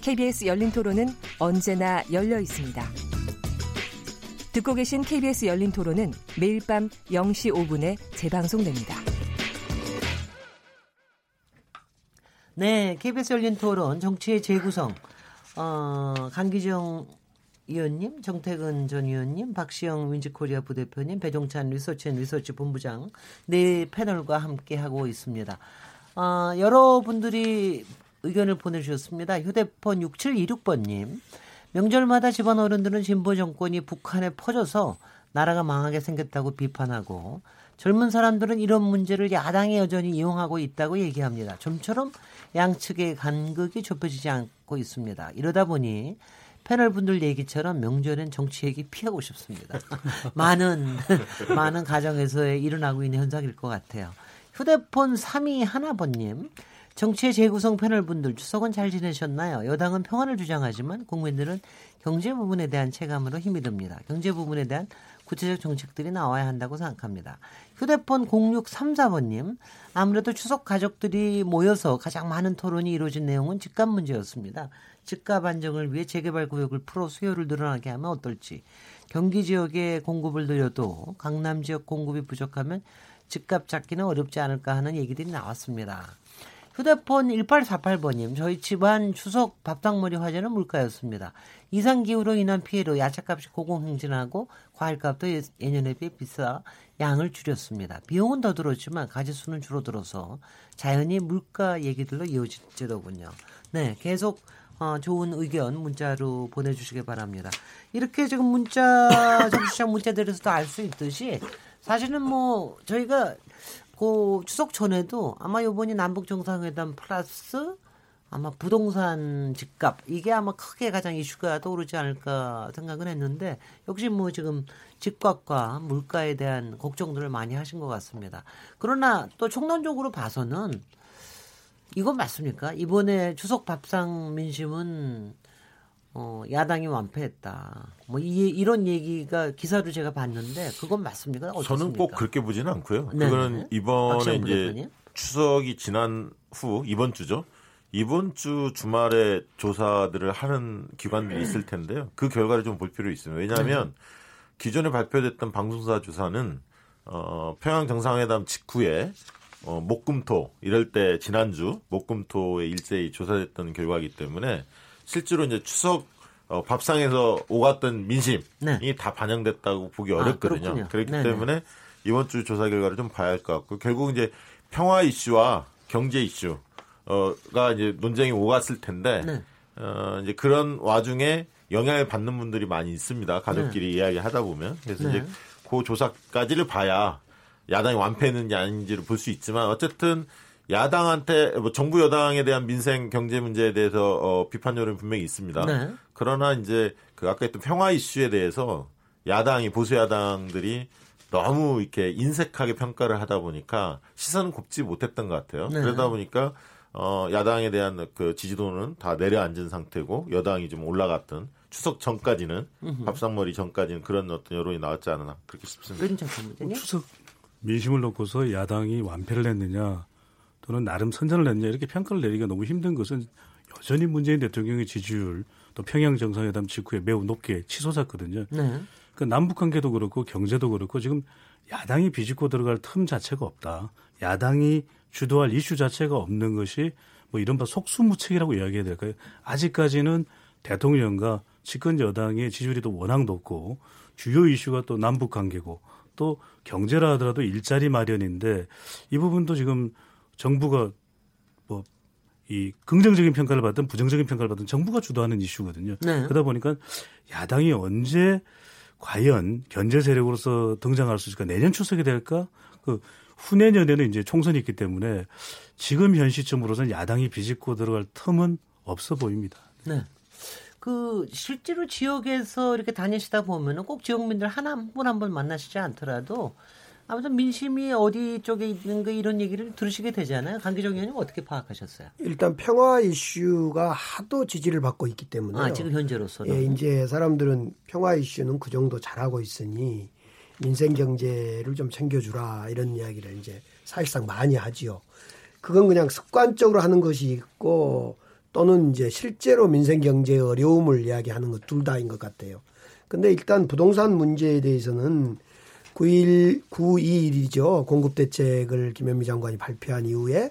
KBS 열린 토론은 언제나 열려 있습니다. 듣고 계신 KBS 열린 토론은 매일 밤 0시 5분에 재방송됩니다. 네, KBS 열린 토론 정치의 재구성. 어, 강기정 의원님, 정태근 전 의원님, 박시영 윈지코리아 부대표님, 배종찬 리서치 앤 리서치 본부장 네 패널과 함께 하고 있습니다. 어, 여러분들이 의견을 보내주셨습니다. 휴대폰 6726번님. 명절마다 집안 어른들은 진보 정권이 북한에 퍼져서 나라가 망하게 생겼다고 비판하고 젊은 사람들은 이런 문제를 야당이 여전히 이용하고 있다고 얘기합니다. 좀처럼 양측의 간극이 좁혀지지 않고 있습니다. 이러다 보니 패널 분들 얘기처럼 명절엔 정치 얘기 피하고 싶습니다. 많은 많은 가정에서 일어나고 있는 현상일 것 같아요. 휴대폰 3위 하나번님 정치의 재구성 패널 분들 추석은 잘 지내셨나요? 여당은 평안을 주장하지만 국민들은 경제 부분에 대한 체감으로 힘이 듭니다. 경제 부분에 대한 구체적 정책들이 나와야 한다고 생각합니다. 휴대폰 0634번님, 아무래도 추석 가족들이 모여서 가장 많은 토론이 이루어진 내용은 집값 문제였습니다. 집값 안정을 위해 재개발 구역을 풀어 수요를 늘어나게 하면 어떨지, 경기 지역의 공급을 늘려도 강남 지역 공급이 부족하면 집값 잡기는 어렵지 않을까 하는 얘기들이 나왔습니다. 휴대폰 1848번님, 저희 집안 추석 밥상머리 화제는 물가였습니다. 이상기후로 인한 피해로 야채값이 고공행진하고 과일값도 예년에 비해 비싸 양을 줄였습니다. 비용은 더 들었지만 가지수는 줄어들어서 자연히 물가 얘기들로 이어지더군요. 네, 계속 어, 좋은 의견 문자로 보내주시기 바랍니다. 이렇게 지금 문자 정치장 문자들에서도 알 수 있듯이 사실은 뭐 저희가 그 추석 전에도 아마 요번이 남북 정상회담 플러스 아마 부동산 집값 이게 아마 크게 가장 이슈가 떠오르지 않을까 생각은 했는데 역시 뭐 지금 집값과 물가에 대한 걱정들을 많이 하신 것 같습니다. 그러나 또 총론적으로 봐서는 이건 맞습니까? 이번에 추석 밥상 민심은 어, 야당이 완패했다. 뭐 이, 이런 얘기가 기사로 제가 봤는데 그건 맞습니까? 어떻습니까? 저는 꼭 그렇게 보지는 않고요. 네. 그거는 이번에 이제 추석이 지난 후 이번 주죠. 이번 주 주말에 조사들을 하는 기관들이 있을 텐데요. 그 결과를 좀 볼 필요 있습니다. 왜냐하면 네. 기존에 발표됐던 방송사 조사는 어, 평양 정상회담 직후에 어, 목금토 이럴 때 지난주 목금토에 일제히 조사됐던 결과이기 때문에 실제로 이제 추석 어, 밥상에서 오갔던 민심이 네. 다 반영됐다고 보기 아, 어렵거든요. 아, 그렇기 네네. 때문에 이번 주 조사 결과를 좀 봐야 할 것 같고 결국 이제 평화 이슈와 경제 이슈가 이제 논쟁이 오갔을 텐데 네. 어, 이제 그런 와중에 영향을 받는 분들이 많이 있습니다. 가족끼리 네. 이야기하다 보면 그래서 네. 이제 그 조사까지를 봐야 야당이 완패했는지 아닌지를 볼 수 있지만 어쨌든 야당한테 뭐 정부 여당에 대한 민생 경제 문제에 대해서 어, 비판 여론이 분명히 있습니다. 네. 그러나 이제 그 아까 했던 평화 이슈에 대해서 야당이 보수 야당들이 너무 이렇게 인색하게 평가를 하다 보니까 시선은 곱지 못했던 것 같아요. 네. 그러다 보니까 어 야당에 대한 그 지지도는 다 내려앉은 상태고 여당이 좀 올라갔던 추석 전까지는 밥상머리 전까지는 그런 어떤 여론이 나왔지 않나 그렇게 싶습니다. 추석 민심을 놓고서 야당이 완패를 했느냐 또는 나름 선전을 했냐 이렇게 평가를 내리기가 너무 힘든 것은 여전히 문재인 대통령의 지지율 또 평양 정상회담 직후에 매우 높게 치솟았거든요. 네. 그 남북 관계도 그렇고 경제도 그렇고 지금 야당이 비집고 들어갈 틈 자체가 없다. 야당이 주도할 이슈 자체가 없는 것이 뭐 이른바 속수무책이라고 이야기해야 될까요? 아직까지는 대통령과 집권 여당의 지지율이 또 워낙 높고 주요 이슈가 또 남북 관계고 또 경제라 하더라도 일자리 마련인데 이 부분도 지금 정부가 뭐 이 긍정적인 평가를 받든 부정적인 평가를 받든 정부가 주도하는 이슈거든요. 네. 그러다 보니까 야당이 언제 과연 견제 세력으로서 등장할 수 있을까? 내년 추석이 될까? 그 후내년에는 이제 총선이 있기 때문에 지금 현 시점으로서는 야당이 비집고 들어갈 틈은 없어 보입니다. 네. 그 실제로 지역에서 이렇게 다니시다 보면은 꼭 지역민들 하나 한분한분 만나시지 않더라도 아무튼 민심이 어디 쪽에 있는 거 이런 얘기를 들으시게 되잖아요. 강기정 의원님 어떻게 파악하셨어요? 일단 평화 이슈가 하도 지지를 받고 있기 때문에 아, 지금 현재로서는 예, 이제 사람들은 평화 이슈는 그 정도 잘하고 있으니 민생 경제를 좀 챙겨주라 이런 이야기를 이제 사실상 많이 하지요. 그건 그냥 습관적으로 하는 것이 있고 또는 이제 실제로 민생 경제의 어려움을 이야기하는 것 둘 다인 것 같아요. 근데 일단 부동산 문제에 대해서는 9일 921이죠. 공급 대책을 김현미 장관이 발표한 이후에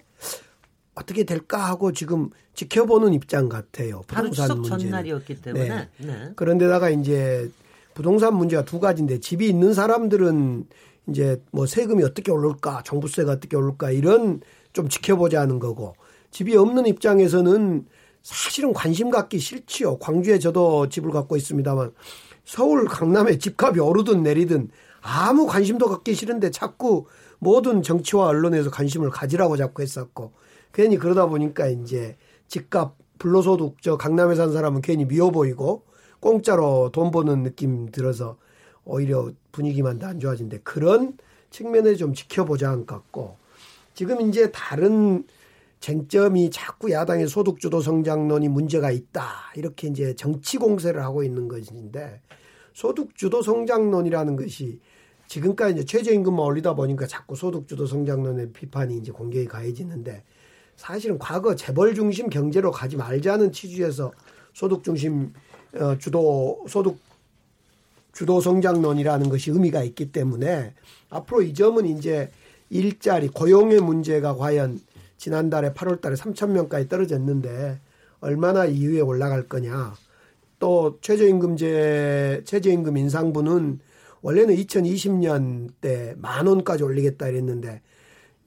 어떻게 될까 하고 지금 지켜보는 입장 같아요. 부동산 바로 추석 전날이었기 때문에. 네. 네. 그런데다가 이제 부동산 문제가 두 가지인데 집이 있는 사람들은 이제 뭐 세금이 어떻게 오를까, 종부세가 어떻게 오를까 이런 좀 지켜보자는 거고 집이 없는 입장에서는 사실은 관심 갖기 싫지요. 광주에 저도 집을 갖고 있습니다만 서울 강남에 집값이 오르든 내리든 아무 관심도 갖기 싫은데 자꾸 모든 정치와 언론에서 관심을 가지라고 자꾸 했었고 괜히 그러다 보니까 이제 집값 불로소득 저 강남에 산 사람은 괜히 미워 보이고 공짜로 돈 버는 느낌 들어서 오히려 분위기만 더 안 좋아진데 그런 측면에 좀 지켜보자 한것 같고 지금 이제 다른 쟁점이 자꾸 야당의 소득주도 성장론이 문제가 있다. 이렇게 이제 정치 공세를 하고 있는 것인데 소득주도 성장론이라는 것이 지금까지 이제 최저임금만 올리다 보니까 자꾸 소득주도 성장론의 비판이 이제 공격이 가해지는데 사실은 과거 재벌 중심 경제로 가지 말자는 취지에서 소득 중심 어, 주도 소득 주도 성장론이라는 것이 의미가 있기 때문에 앞으로 이 점은 이제 일자리 고용의 문제가 과연 지난달에 8월 달에 3천 명까지 떨어졌는데 얼마나 이후에 올라갈 거냐. 또 최저임금제 최저임금 인상분은 원래는 2020년 때 만 원까지 올리겠다 이랬는데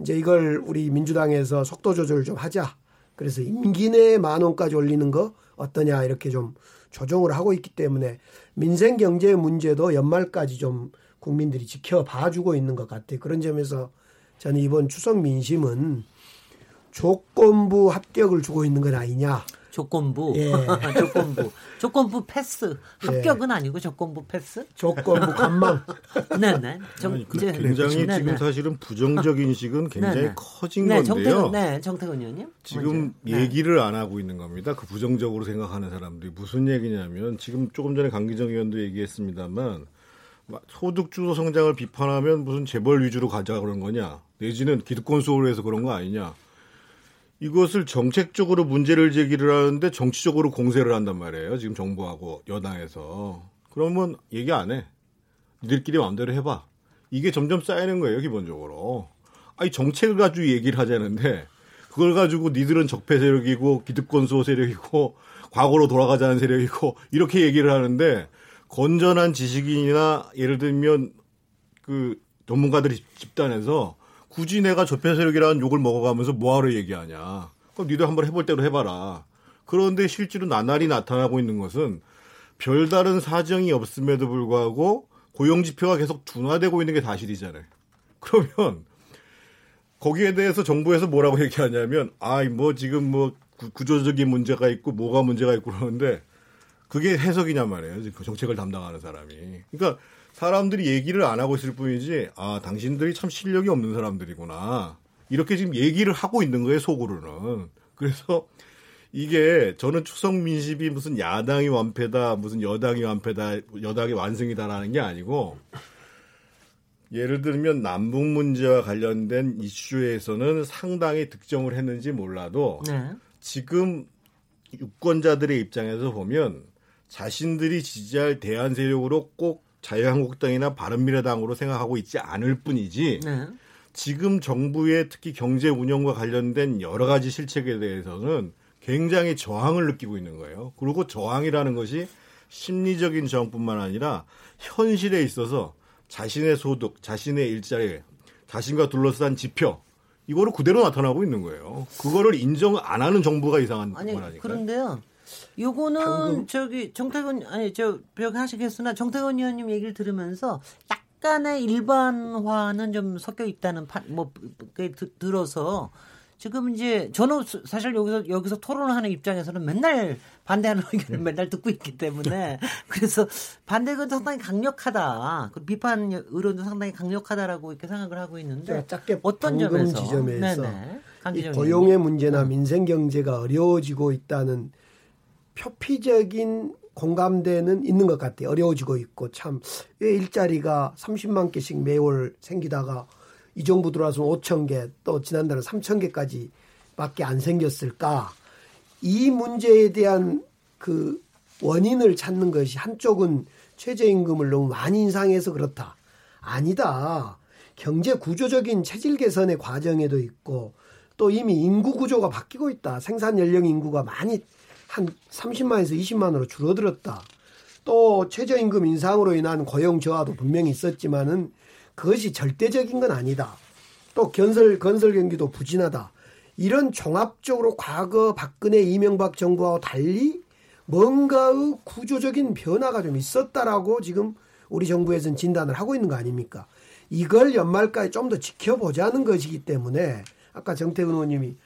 이제 이걸 우리 민주당에서 속도 조절을 좀 하자. 그래서 임기 내에 만 원까지 올리는 거 어떠냐 이렇게 좀 조정을 하고 있기 때문에 민생 경제 문제도 연말까지 좀 국민들이 지켜봐 주고 있는 것 같아요. 그런 점에서 저는 이번 추석 민심은 조건부 합격을 주고 있는 건 아니냐. 조건부. 예. 조건부. 조건부 패스. 합격은 예. 아니고 조건부 패스? 조건부 관망. 네네. 좀, 아니, 그 굉장히 네네. 지금 사실은 부정적 인식은 굉장히 네네. 커진 네, 건데요. 정태근, 네, 정태근 의원님. 지금 먼저. 네. 얘기를 안 하고 있는 겁니다. 그 부정적으로 생각하는 사람들이 무슨 얘기냐면 지금 조금 전에 강기정 의원도 얘기했습니다만 소득주도 성장을 비판하면 무슨 재벌 위주로 가자 그런 거냐 내지는 기득권 소홀 해서 그런 거 아니냐 이것을 정책적으로 문제를 제기를 하는데 정치적으로 공세를 한단 말이에요. 지금 정부하고 여당에서. 그러면 얘기 안 해. 니들끼리 마음대로 해봐. 이게 점점 쌓이는 거예요, 기본적으로. 아니, 정책을 가지고 얘기를 하자는데, 그걸 가지고 니들은 적폐 세력이고, 기득권소 세력이고, 과거로 돌아가자는 세력이고, 이렇게 얘기를 하는데, 건전한 지식인이나 예를 들면, 그, 전문가들 이 집단에서 굳이 내가 적폐 세력이라는 욕을 먹어가면서 뭐하러 얘기하냐. 그럼 니들 한번 해볼 대로 해봐라. 그런데 실제로 나날이 나타나고 있는 것은 별다른 사정이 없음에도 불구하고 고용 지표가 계속 둔화되고 있는 게 사실이잖아요. 그러면 거기에 대해서 정부에서 뭐라고 얘기하냐면 아이 뭐 지금 뭐 구조적인 문제가 있고 뭐가 문제가 있고 그러는데 그게 해석이냐 말이에요. 그 정책을 담당하는 사람이. 그러니까 사람들이 얘기를 안 하고 있을 뿐이지 아 당신들이 참 실력이 없는 사람들이구나 이렇게 지금 얘기를 하고 있는 거예요 속으로는 그래서 이게 저는 추석 민심이 무슨 야당이 완패다 무슨 여당이 완패다 여당이 완승이다라는 게 아니고 예를 들면 남북 문제와 관련된 이슈에서는 상당히 득점을 했는지 몰라도 네. 지금 유권자들의 입장에서 보면 자신들이 지지할 대한 세력으로 꼭 자유한국당이나 바른미래당으로 생각하고 있지 않을 뿐이지 네. 지금 정부의 특히 경제 운영과 관련된 여러 가지 실책에 대해서는 굉장히 저항을 느끼고 있는 거예요. 그리고 저항이라는 것이 심리적인 저항뿐만 아니라 현실에 있어서 자신의 소득, 자신의 일자리, 자신과 둘러싼 지표 이거를 그대로 나타나고 있는 거예요. 그거를 인정 안 하는 정부가 이상한 아니. 그런데요. 요거는 방금... 저기 정태근 아니 저벽 하시겠으나 정태근 의원님 얘기를 들으면서 약간의 일반화는 좀 섞여 있다는 파, 뭐 그, 들어서 지금 이제 저는 사실 여기서 여기서 토론하는 입장에서는 맨날 반대하는 의견을 네. 맨날 듣고 있기 때문에 그래서 반대가 상당히 강력하다. 그 비판 의론도 상당히 강력하다라고 이렇게 생각을 하고 있는데 짧게 어떤 점에서 지점에서 이 고용의 문제나 음. 민생 경제가 어려워지고 있다는 표피적인 공감대는 있는 것 같아요. 어려워지고 있고 참 왜 일자리가 30만 개씩 매월 생기다가 이 정부 들어와서 5천 개, 또 지난달에 3천 개까지 밖에 안 생겼을까? 이 문제에 대한 그 원인을 찾는 것이 한쪽은 최저임금을 너무 많이 인상해서 그렇다. 아니다. 경제 구조적인 체질 개선의 과정에도 있고 또 이미 인구 구조가 바뀌고 있다. 생산 연령 인구가 많이 한 30만에서 20만으로 줄어들었다. 또 최저임금 인상으로 인한 고용 저하도 분명히 있었지만은 그것이 절대적인 건 아니다. 또 건설 건설 경기도 부진하다. 이런 종합적으로 과거 박근혜 이명박 정부와 달리 뭔가의 구조적인 변화가 좀 있었다라고 지금 우리 정부에서는 진단을 하고 있는 거 아닙니까? 이걸 연말까지 좀 더 지켜보자는 것이기 때문에 아까 정태근 의원님이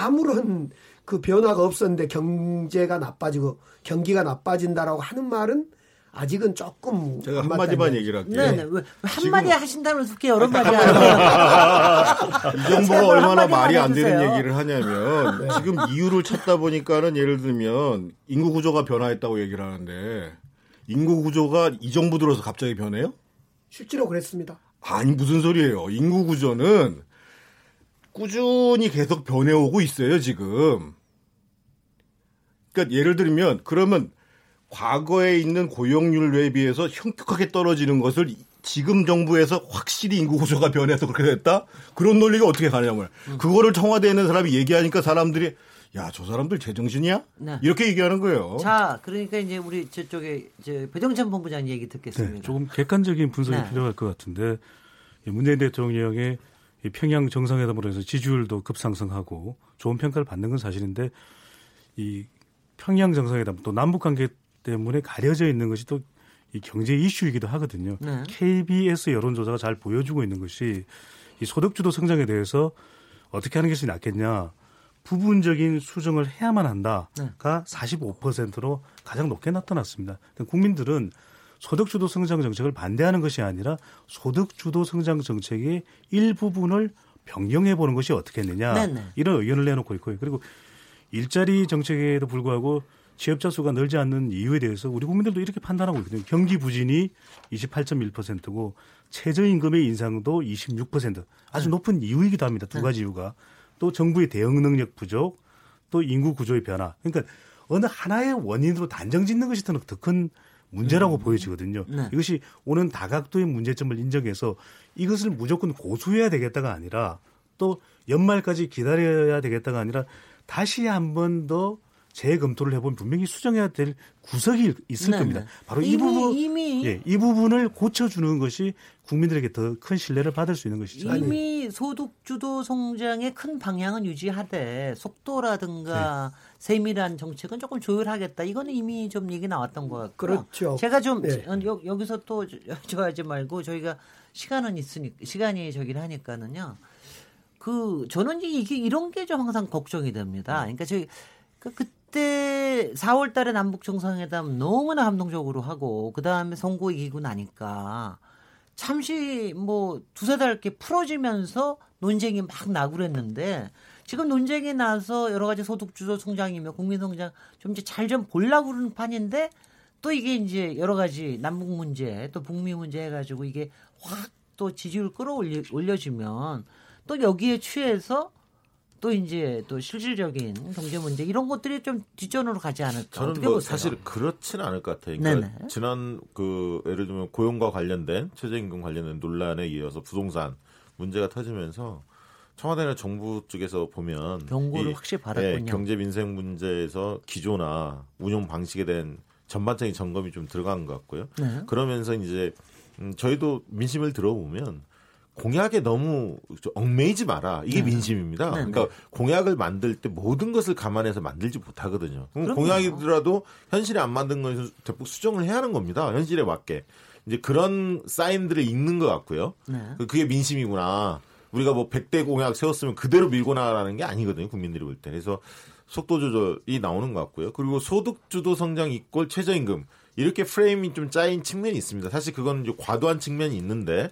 아무런 그 변화가 없었는데 경제가 나빠지고 경기가 나빠진다라고 하는 말은 아직은 조금 제가 한마디만 얘기를 할게요. 네네. 왜, 한마디 하신다면 그렇게 여러 마디 하이 정부가 얼마나 말이 안 되는 얘기를 하냐면 네. 지금 이유를 찾다 보니까는 예를 들면 인구 구조가 변화했다고 얘기를 하는데 인구 구조가 이 정부 들어서 갑자기 변해요? 실제로 그랬습니다. 아니 무슨 소리예요. 인구 구조는 꾸준히 계속 변해오고 있어요 지금. 그러니까 예를 들면 그러면 과거에 있는 고용률 에 비해서 현격하게 떨어지는 것을 지금 정부에서 확실히 인구 구조가 변해서 그렇게 됐다? 그런 논리가 어떻게 가냐면 음. 그거를 청와대에 있는 사람이 얘기하니까 사람들이 야, 저 사람들 제정신이야? 네. 이렇게 얘기하는 거예요. 자, 그러니까 이제 우리 저쪽에 이제 배정찬 본부장 얘기 듣겠습니다. 네, 조금 객관적인 분석이 네. 필요할 것 같은데 문재인 대통령의 평양 정상회담으로 해서 지지율도 급상승하고 좋은 평가를 받는 건 사실인데 이 평양 정상회담 또 남북 관계 때문에 가려져 있는 것이 또 이 경제 이슈이기도 하거든요. 네. KBS 여론조사가 잘 보여주고 있는 것이 이 소득주도 성장에 대해서 어떻게 하는 것이 낫겠냐. 부분적인 수정을 해야만 한다가 네. 45%로 가장 높게 나타났습니다. 그러니까 국민들은 소득주도 성장 정책을 반대하는 것이 아니라 소득주도 성장 정책의 일부분을 변경해 보는 것이 어떻겠느냐 네네. 네. 이런 의견을 내놓고 있고요. 그리고 일자리 정책에도 불구하고 취업자 수가 늘지 않는 이유에 대해서 우리 국민들도 이렇게 판단하고 있거든요. 경기 부진이 28.1%고 최저임금의 인상도 26% 아주 네. 높은 이유이기도 합니다. 두 네. 가지 이유가 또 정부의 대응 능력 부족, 또 인구 구조의 변화. 그러니까 어느 하나의 원인으로 단정 짓는 것이 더 큰 문제라고 음. 보여지거든요. 네. 이것이 오는 다각도의 문제점을 인정해서 이것을 무조건 고수해야 되겠다가 아니라 또 연말까지 기다려야 되겠다가 아니라 다시 한 번 더 재검토를 해보면 분명히 수정해야 될 구석이 있을 네네. 겁니다. 바로 이미, 이 부분, 이미 예, 이 부분을 고쳐주는 것이 국민들에게 더 큰 신뢰를 받을 수 있는 것이죠. 이미 소득주도 성장의 큰 방향은 유지하되 속도라든가 네. 세밀한 정책은 조금 조율하겠다. 이거는 이미 좀 얘기 나왔던 것 같고. 그렇죠. 제가 좀 네. 여, 여기서 또 여쭤하지 말고 저희가 시간은 있으니 시간이 저기를 하니까는요. 그 저는 이게 이런 게 좀 항상 걱정이 됩니다. 그러니까 저희 그 그때 4월 달에 남북 정상회담 너무나 감동적으로 하고 그다음에 선거 이기고 나니까 잠시 뭐 두세 달 이렇게 풀어지면서 논쟁이 막 나고 그랬는데 지금 논쟁이 나서 여러 가지 소득 주도 성장이며 국민 성장 좀 이제 잘좀 보려고 그러는 판인데 또 이게 이제 여러 가지 남북 문제 또 북미 문제 해가지고 이게 확 또 지지율 끌어올려주면 또 여기에 취해서 또 이제 또 실질적인 경제 문제 이런 것들이 좀 뒷전으로 가지 않을까? 저는 뭐 사실 그렇지는 않을 것 같아요. 그러니까 네네. 지난 그 예를 들면 고용과 관련된 최저임금 관련된 논란에 이어서 부동산 문제가 터지면서 청와대나 정부 쪽에서 보면 경고를 확실히 받았군요. 예, 경제 민생 문제에서 기조나 운용 방식에 대한 전반적인 점검이 좀 들어간 것 같고요. 네. 그러면서 이제 음, 저희도 민심을 들어보면 공약에 너무 얽매이지 마라. 이게 네. 민심입니다. 네. 그러니까 공약을 만들 때 모든 것을 감안해서 만들지 못하거든요. 공약이더라도 현실에 안 만든 건 대폭 수정을 해야 하는 겁니다. 현실에 맞게. 이제 그런 사인들을 읽는 것 같고요. 네. 그, 그게 민심이구나. 우리가 뭐 100대 공약 세웠으면 그대로 밀고 나가라는 게 아니거든요. 국민들이 볼 때. 그래서 속도 조절이 나오는 것 같고요. 그리고 소득 주도 성장 이꼴 최저임금 이렇게 프레임이 좀 짜인 측면이 있습니다. 사실 그건 이제 과도한 측면이 있는데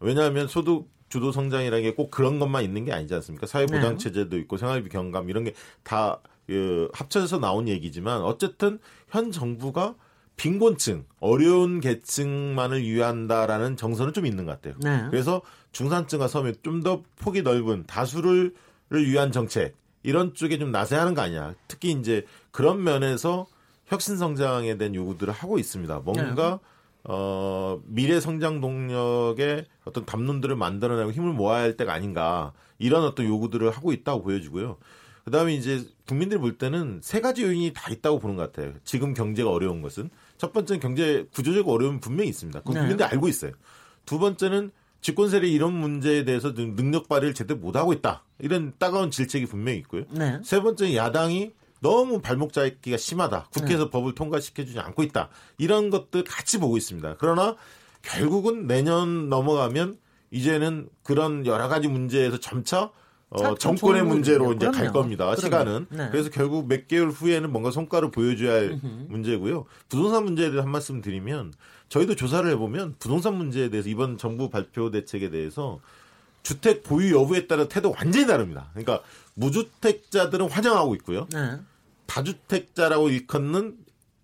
왜냐하면 소득 주도 성장이라는 게 꼭 그런 것만 있는 게 아니지 않습니까? 사회보장 네. 체제도 있고 생활비 경감 이런 게다 그, 합쳐져서 나온 얘기지만 어쨌든 현 정부가 빈곤층, 어려운 계층만을 위한다라는 정서는 좀 있는 것 같아요. 네. 그래서 중산층과 서민 좀 더 폭이 넓은 다수를 위한 정책 이런 쪽에 좀 나서야 하는 거 아니야. 특히 이제 그런 면에서 혁신 성장에 대한 요구들을 하고 있습니다. 뭔가 네. 어, 미래 성장 동력의 어떤 담론들을 만들어내고 힘을 모아야 할 때가 아닌가 이런 어떤 요구들을 하고 있다고 보여지고요. 그 다음에 이제 국민들이 볼 때는 세 가지 요인이 다 있다고 보는 것 같아요. 지금 경제가 어려운 것은 첫 번째는 경제 구조적 어려움이 분명히 있습니다. 그건 네. 국민들이 알고 있어요. 두 번째는 집권 세력 이런 문제에 대해서 능력 발휘를 제대로 못 하고 있다. 이런 따가운 질책이 분명히 있고요. 네. 세 번째는 야당이 너무 발목 잡기가 심하다. 국회에서 네. 법을 통과시켜주지 않고 있다. 이런 것들 같이 보고 있습니다. 그러나 결국은 내년 넘어가면 이제는 그런 여러 가지 문제에서 점차 어, 정권의 문제로 이제 갈 겁니다. 그럼요. 시간은. 네. 그래서 결국 몇 개월 후에는 뭔가 성과를 보여줘야 할 으흠. 문제고요. 부동산 문제에 대해서 한 말씀 드리면 저희도 조사를 해보면 부동산 문제에 대해서 이번 정부 발표 대책에 대해서 주택 보유 여부에 따라 태도가 완전히 다릅니다. 그러니까 무주택자들은 환영하고 있고요. 네. 다주택자라고 일컫는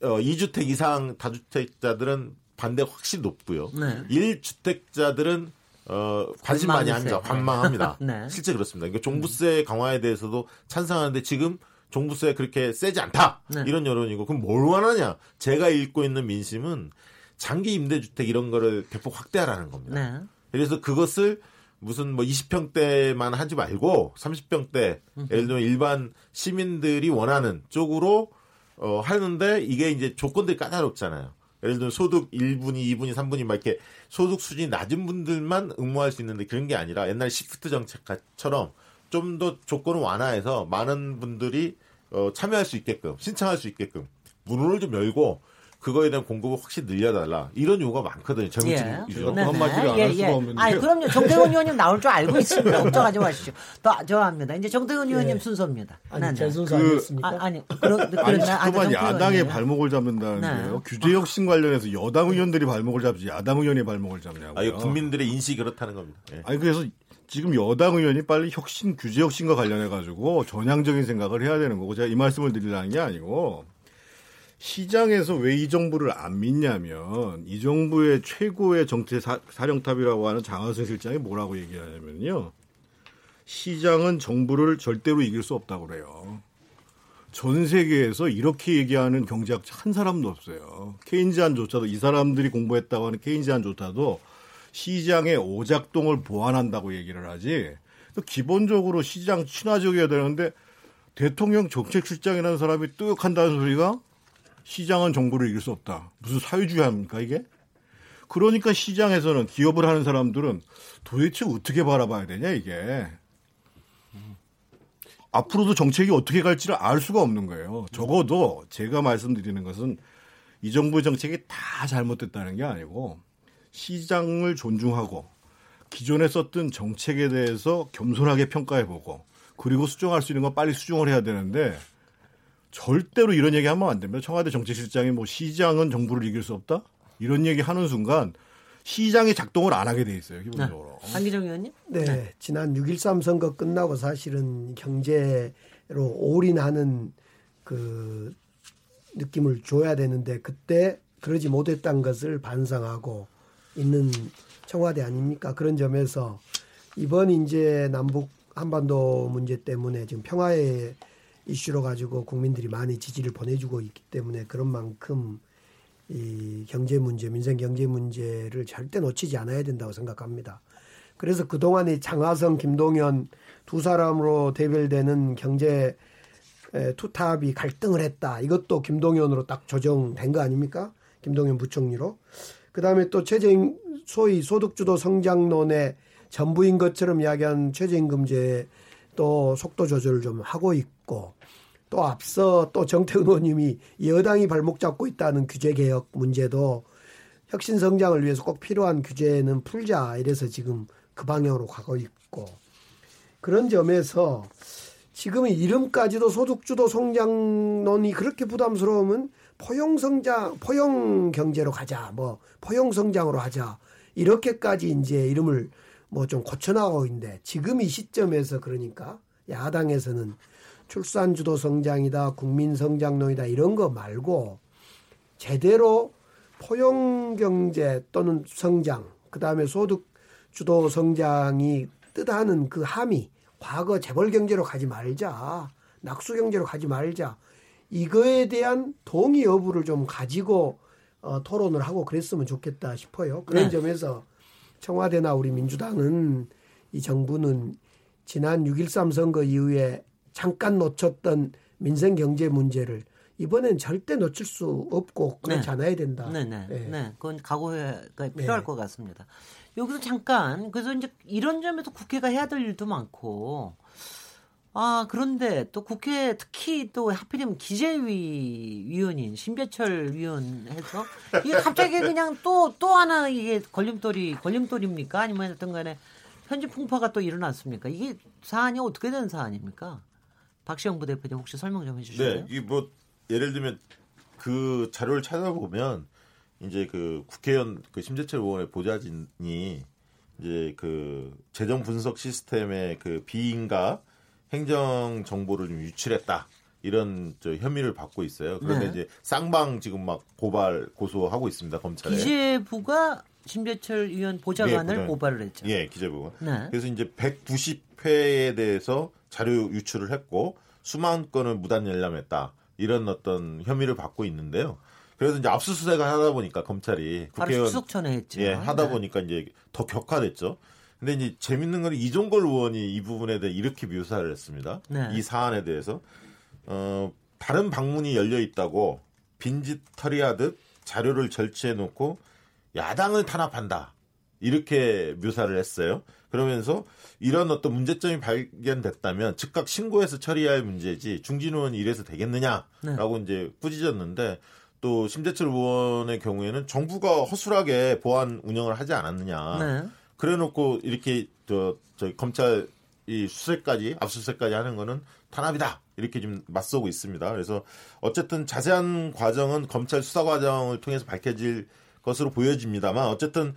어, 2주택 이상 다주택자들은 반대가 확실히 높고요. 네. 1주택자들은 어, 관심 많이 합니다. 관망합니다. 네. 실제 그렇습니다. 그러니까 종부세 강화에 대해서도 찬성하는데 지금 종부세 그렇게 세지 않다. 네. 이런 여론이고 그럼 뭘 원하냐? 제가 읽고 있는 민심은 장기 임대주택 이런 거를 대폭 확대하라는 겁니다. 네. 그래서 그것을 무슨 뭐 20평대만 하지 말고 30평대 예를 들면 일반 시민들이 원하는 쪽으로 어 하는데 이게 이제 조건들이 까다롭잖아요. 예를 들면 소득 1분위, 2분위, 3분위 막 이렇게 소득 수준이 낮은 분들만 응모할 수 있는데 그런 게 아니라 옛날 시프트 정책처럼 좀 더 조건을 완화해서 많은 분들이 어 참여할 수 있게끔 신청할 수 있게끔 문을 좀 열고 그거에 대한 공급을 확실히 늘려달라 이런 요구가 많거든요. 정치이죠. 예. 네, 한마디를 네. 안할 예, 수가 예. 없는데. 아니 그럼요. 정태훈 의원님 나올 줄 알고 있습니다. 걱정하지 마시죠. 더 좋아합니다. 이제 정태훈 예. 의원님 순서입니다. 아니 네, 제 네. 순서 그, 아니었습니까? 아, 니 그런 아니 자꾸만 야당의 발목을 잡는다는데요. 네. 규제 혁신 관련해서 여당 의원들이 발목을 잡지 야당 의원이 발목을 잡냐고요. 아니 국민들의 인식이 그렇다는 겁니다. 예. 아니 그래서 지금 여당 의원이 빨리 혁신 규제 혁신과 관련해 가지고 전향적인 생각을 해야 되는 거고 제가 이 말씀을 드리려는 게 아니고 시장에서 왜 이 정부를 안 믿냐면 이 정부의 최고의 정치 사, 령탑이라고 하는 장하선 실장이 뭐라고 얘기하냐면요. 시장은 정부를 절대로 이길 수 없다고 그래요. 전 세계에서 이렇게 얘기하는 경제학자 한 사람도 없어요. 케인즈안조차도 이 사람들이 공부했다고 하는 케인즈안조차도 시장의 오작동을 보완한다고 얘기를 하지. 기본적으로 시장 친화적이어야 되는데 대통령 정책실장이라는 사람이 뚝 한다는 소리가 시장은 정부를 이길 수 없다. 무슨 사회주의 합니까 이게? 그러니까 시장에서는 기업을 하는 사람들은 도대체 어떻게 바라봐야 되냐 이게. 앞으로도 정책이 어떻게 갈지를 알 수가 없는 거예요. 적어도 제가 말씀드리는 것은 이 정부의 정책이 다 잘못됐다는 게 아니고 시장을 존중하고 기존에 썼던 정책에 대해서 겸손하게 평가해보고 그리고 수정할 수 있는 건 빨리 수정을 해야 되는데 절대로 이런 얘기 하면 안 됩니다. 청와대 정책실장이 뭐 시장은 정부를 이길 수 없다? 이런 얘기 하는 순간 시장이 작동을 안 하게 돼 있어요, 기본적으로. 네. 한기정 의원님? 네. 네. 지난 6.13 선거 끝나고 사실은 경제로 올인하는 그 느낌을 줘야 되는데 그때 그러지 못했던 것을 반성하고 있는 청와대 아닙니까? 그런 점에서 이번 이제 남북 한반도 문제 때문에 지금 평화의 이슈로 가지고 국민들이 많이 지지를 보내주고 있기 때문에 그런 만큼 이 경제 문제, 민생 경제 문제를 절대 놓치지 않아야 된다고 생각합니다. 그래서 그동안에 장하성, 김동연 두 사람으로 대별되는 경제 투탑이 갈등을 했다. 이것도 김동연으로 딱 조정된 거 아닙니까? 김동연 부총리로. 그 다음에 또 최저임, 소위 소득주도 성장론의 전부인 것처럼 이야기한 최저임금제 또 속도 조절을 좀 하고 있고 또 앞서 또 정태훈 의원님이 여당이 발목 잡고 있다는 규제 개혁 문제도 혁신 성장을 위해서 꼭 필요한 규제는 풀자 이래서 지금 그 방향으로 가고 싶고 그런 점에서 지금의 이름까지도 소득주도 성장론이 그렇게 부담스러우면 포용 성장, 포용 경제로 가자, 뭐 포용 성장으로 하자 이렇게까지 이제 이름을 뭐 좀 고쳐나가고 있는데 지금 이 시점에서 그러니까 야당에서는 출산 주도 성장이다, 국민 성장론이다 이런 거 말고 제대로 포용 경제 또는 성장, 그다음에 소득 주도 성장이 뜻하는 그 함이 과거 재벌 경제로 가지 말자. 낙수 경제로 가지 말자. 이거에 대한 동의 여부를 좀 가지고 어, 토론을 하고 그랬으면 좋겠다 싶어요. 그런 네. 점에서 청와대나 우리 민주당은 이 정부는 지난 6.13 선거 이후에 잠깐 놓쳤던 민생 경제 문제를 이번엔 절대 놓칠 수 없고 그렇지 네. 않아야 된다. 네, 네, 네. 네. 그건 각오가 필요할 네. 것 같습니다. 여기서 잠깐 그래서 이제 이런 점에서 국회가 해야 될 일도 많고 아 그런데 또 국회 특히 또 하필이면 기재위 위원인 신배철 위원 해서 이게 갑자기 그냥 또 또 하나 이게 걸림돌이 걸림돌입니까? 아니면 어떤 간에 편집 풍파가 또 일어났습니까? 이게 사안이 어떻게 된 사안입니까? 박시영 부대표님 혹시 설명 좀 해주실래요? 네, 이뭐 예를 들면 그 자료를 찾아보면 이제 그 국회의원 그 심재철 의원의 보좌진이 이제 그 재정 분석 시스템의 그 비인가 행정 정보를 좀 유출했다. 이런 저 혐의를 받고 있어요. 그런데 네. 이제 쌍방 지금 막 고발 고소하고 있습니다 검찰에. 기재부가 심재철 의원 보좌관을 네, 고발을 했죠. 예, 기재부가. 네. 그래서 이제 190회에 대해서 자료 유출을 했고 수만 건을 무단 열람했다. 이런 어떤 혐의를 받고 있는데요. 그래서 이제 압수수색을 하다 보니까 검찰이 국회의원 수석천에 했죠. 예, 하다 네. 보니까 이제 더 격화됐죠. 근데 이제 재밌는 건 이종걸 의원이 이 부분에 대해 이렇게 묘사를 했습니다. 네. 이 사안에 대해서 어, 다른 방문이 열려 있다고 빈짓 털이하듯 자료를 절취해 놓고 야당을 탄압한다. 이렇게 묘사를 했어요. 그러면서 이런 어떤 문제점이 발견됐다면 즉각 신고해서 처리해야 할 문제지 중진 의원이 이래서 되겠느냐라고 네. 이제 꾸짖었는데 또 심재철 의원의 경우에는 정부가 허술하게 보안 운영을 하지 않았느냐. 네. 그래놓고 이렇게 저, 저 검찰 이 수색까지 압수수색까지 하는 거는 탄압이다 이렇게 좀 맞서고 있습니다. 그래서 어쨌든 자세한 과정은 검찰 수사 과정을 통해서 밝혀질 것으로 보여집니다만 어쨌든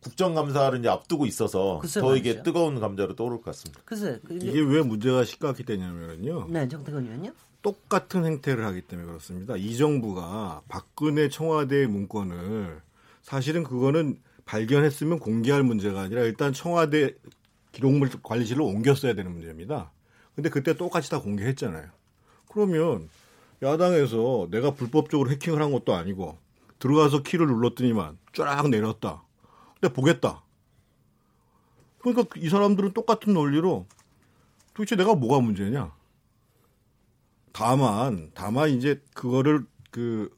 국정감사를 이제 앞두고 있어서 더 이게 뜨거운 감자로 떠오를 것 같습니다. 글쎄, 이게 왜 문제가 심각히 되냐면요. 네, 정태근 의원요. 똑같은 행태를 하기 때문에 그렇습니다. 이 정부가 박근혜 청와대 문건을 사실은 그거는 발견했으면 공개할 문제가 아니라 일단 청와대 기록물 관리실로 옮겼어야 되는 문제입니다. 근데 그때 똑같이 다 공개했잖아요. 그러면 야당에서 내가 불법적으로 해킹을 한 것도 아니고 들어가서 키를 눌렀더니만 쫙 내렸다. 근데 보겠다. 그러니까 이 사람들은 똑같은 논리로 도대체 내가 뭐가 문제냐? 다만 다만 이제 그거를 그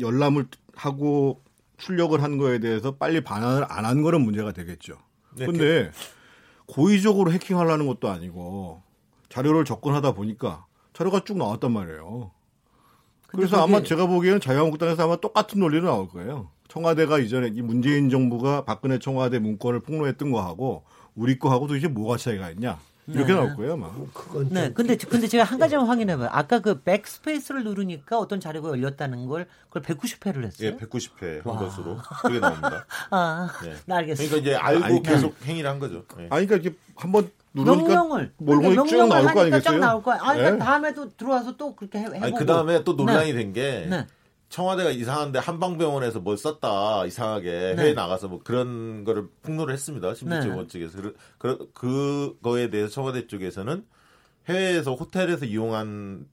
열람을 하고 출력을 한 거에 대해서 빨리 반환을 안 한 거는 문제가 되겠죠. 네, 근데 고의적으로 해킹하려는 것도 아니고 자료를 접근하다 보니까 자료가 쭉 나왔단 말이에요. 그래서 아마 제가 보기에는 자유한국당에서 아마 똑같은 논리로 나올 거예요. 청와대가 이전에 이 문재인 정부가 박근혜 청와대 문건을 폭로했던 거하고 우리 거하고도 이제 뭐가 차이가 있냐? 이렇게 네. 나올 거예요, 아마. 그건 네. 근데 근데 제가 한 가지만 확인해 봐요. 아까 그 백스페이스를 누르니까 어떤 자료가 열렸다는 걸 그걸 190회를 했어요. 예, 190회 한 것으로 그게 나옵니다. 아, 네. 네 알겠습니다. 그러니까 이제 알고 아니, 계속 행위를 한 거죠. 네. 아니 그러니까 이게 한번 누르니까 명령을 명령을 쭉 나올 거 아니겠어요? 쫙 나올 거야. 아니 그러니까 네. 다음에도 들어와서 또 그렇게 해, 보고 아니 그 다음에 또 논란이 네. 된게 네. 청와대가 이상한데 한방병원에서 뭘 썼다 이상하게 네. 해외 나가서 뭐 그런 거를 폭로를 했습니다. 의원 네. 측에서 그, 그거에 대해서 청와대 쪽에서는 해외에서 호텔에서 이용한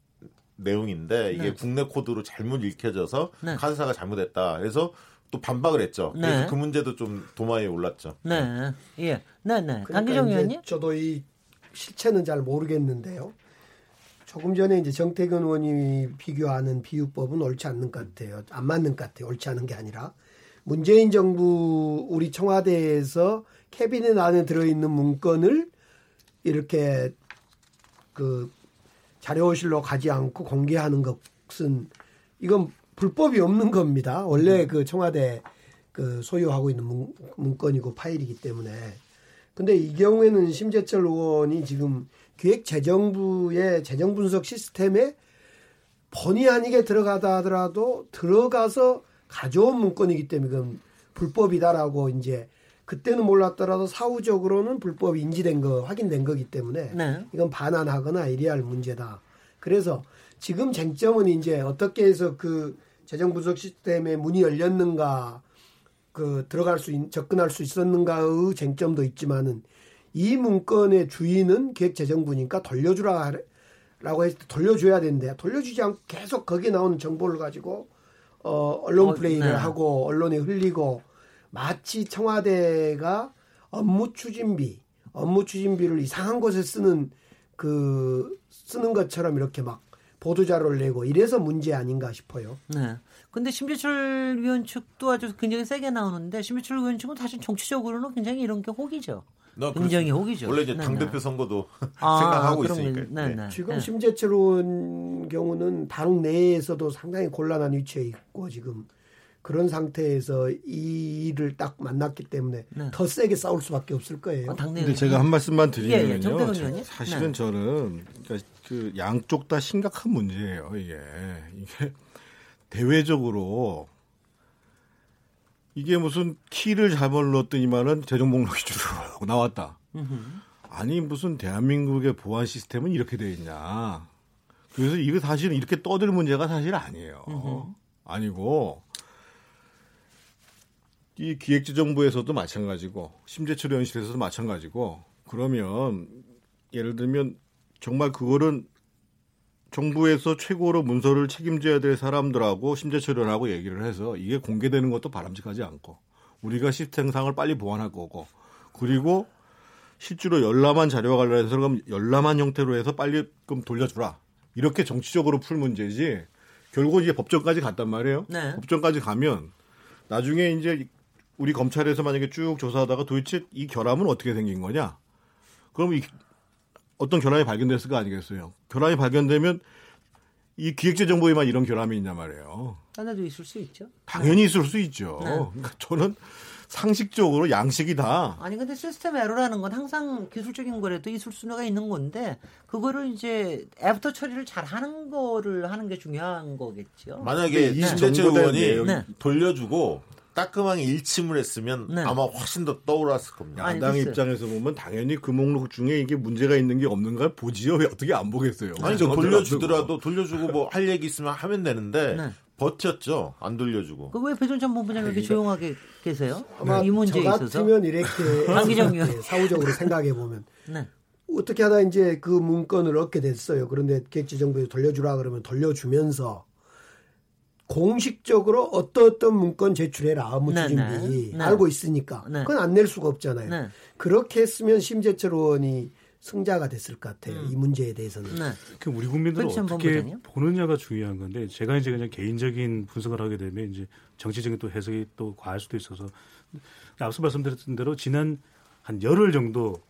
내용인데 이게 네. 국내 코드로 잘못 읽혀져서 네. 카드사가 잘못했다. 그래서 또 반박을 했죠. 네. 그래서 그 문제도 좀 도마에 올랐죠. 네, 예, 네, 네. 강기정 의원님. 저도 이 실체는 잘 모르겠는데요. 조금 전에 이제 정태근 의원이 비교하는 비유법은 옳지 않는 것 같아요. 안 맞는 것 같아요. 옳지 않은 게 아니라. 문재인 정부 우리 청와대에서 캐비넷 안에 들어있는 문건을 이렇게 그 자료실로 가지 않고 공개하는 것은 이건 불법이 없는 겁니다. 원래 그 청와대 그 소유하고 있는 문, 건이고 파일이기 때문에 근데 이 경우에는 심재철 의원이 지금 기획재정부의 재정 분석 시스템에 본의 아니게 들어가다 하더라도 들어가서 가져온 문건이기 때문에 그건 불법이다라고 이제 그때는 몰랐더라도 사후적으로는 불법이 인지된 거 확인된 거기 때문에 네. 이건 반환하거나 이래야 할 문제다. 그래서 지금 쟁점은 이제 어떻게 해서 그 재정 분석 시스템에 문이 열렸는가 그 들어갈 수 있, 접근할 수 있었는가의 쟁점도 있지만은 이 문건의 주인은 기획재정부니까 돌려주라 라고 해서 돌려줘야 되는데 돌려주지 않고 계속 거기에 나오는 정보를 가지고 어 언론 어, 플레이를 네. 하고 언론에 흘리고 마치 청와대가 업무 추진비 업무 추진비를 이상한 곳에 쓰는 그 쓰는 것처럼 이렇게 막 보도 자료를 내고 이래서 문제 아닌가 싶어요. 네. 근데 심재철 위원 측도 아주 굉장히 세게 나오는데 심재철 위원 측은 사실 정치적으로는 굉장히 이런 게 혹이죠. 굉장히 혹이죠. 원래 이제 당 대표 선거도 아, 생각하고 있으니까. 네, 네. 지금 네. 심재철 의원 경우는 당 내 에서도 상당히 곤란한 위치에 있고 지금 그런 상태에서 이 일을 딱 만났기 때문에 네. 더 세게 싸울 수밖에 없을 거예요. 아, 근데 제가 한 말씀만 드리면요. 예, 예, 사실은 네. 저는 그러니까 그 양쪽 다 심각한 문제예요. 이게 이게 대외적으로 이게 무슨 키를 잘못 넣었더니만은 재정 목록이 쭉 나왔다. 아니 무슨 대한민국의 보안 시스템은 이렇게 돼 있냐. 그래서 이거 사실은 이렇게 떠들 문제가 사실 아니에요. 아니고 이 기획재정부에서도 마찬가지고 심재철 의원실에서도 마찬가지고 그러면 예를 들면 정말 그거는 정부에서 최고로 문서를 책임져야 될 사람들하고 심재철 의원하고 얘기를 해서 이게 공개되는 것도 바람직하지 않고 우리가 시스템상을 빨리 보완할 거고 그리고 실제로 열람한 자료와 관련해서 그럼 열람한 형태로 해서 빨리 좀 돌려주라 이렇게 정치적으로 풀 문제지 결국 이제 법정까지 갔단 말이에요. 네. 법정까지 가면 나중에 이제 우리 검찰에서 만약에 쭉 조사하다가 도대체 이 결함은 어떻게 생긴 거냐? 그럼 이 어떤 결함이 발견됐을 거 아니겠어요? 결함이 발견되면 이 기획재정부에만 이런 결함이 있냐 말이에요. 딴데도 있을 수 있죠. 당연히 있을 수 있죠. 네. 그러니까 저는 상식적으로 양식이다. 아니 근데 시스템 에러라는 건 항상 기술적인 거라도 있을 수가 있는 건데 그거를 이제 after 처리를 잘 하는 거를 하는 게 중요한 거겠죠. 만약에 네. 심재철 의원이 네. 돌려주고 따끔하게 일침을 했으면 네. 아마 훨씬 더 떠올랐을 겁니다. 야당 입장에서 보면 당연히 그 목록 중에 이게 문제가 있는 게 없는가 보지요. 왜 어떻게 안 보겠어요? 아니 돌려주더라도 돌려주고 뭐 할 얘기 있으면 하면 되는데 네. 버텼죠. 안 돌려주고. 그 왜 배종찬 본부장 이렇게 조용하게 계세요? 아마 이 문제에 저 같으면 이렇게 의원 사후적으로 생각해 보면 네. 어떻게 하다 이제 그 문건을 얻게 됐어요. 그런데 객지정부에 돌려주라 그러면 돌려주면서 공식적으로 어떠어떤 문건 제출해라 업무 네, 추진비 네, 네. 알고 있으니까 네. 그건 안 낼 수가 없잖아요. 네. 그렇게 했으면 심재철 의원이 승자가 됐을 것 같아요. 음. 이 문제에 대해서는. 네. 그 우리 국민들은 어떻게 본부장이요? 보느냐가 중요한 건데 제가 이제 그냥 개인적인 분석을 하게 되면 이제 정치적인 또 해석이 또 과할 수도 있어서 앞서 말씀드렸던 대로 지난 한 열흘 정도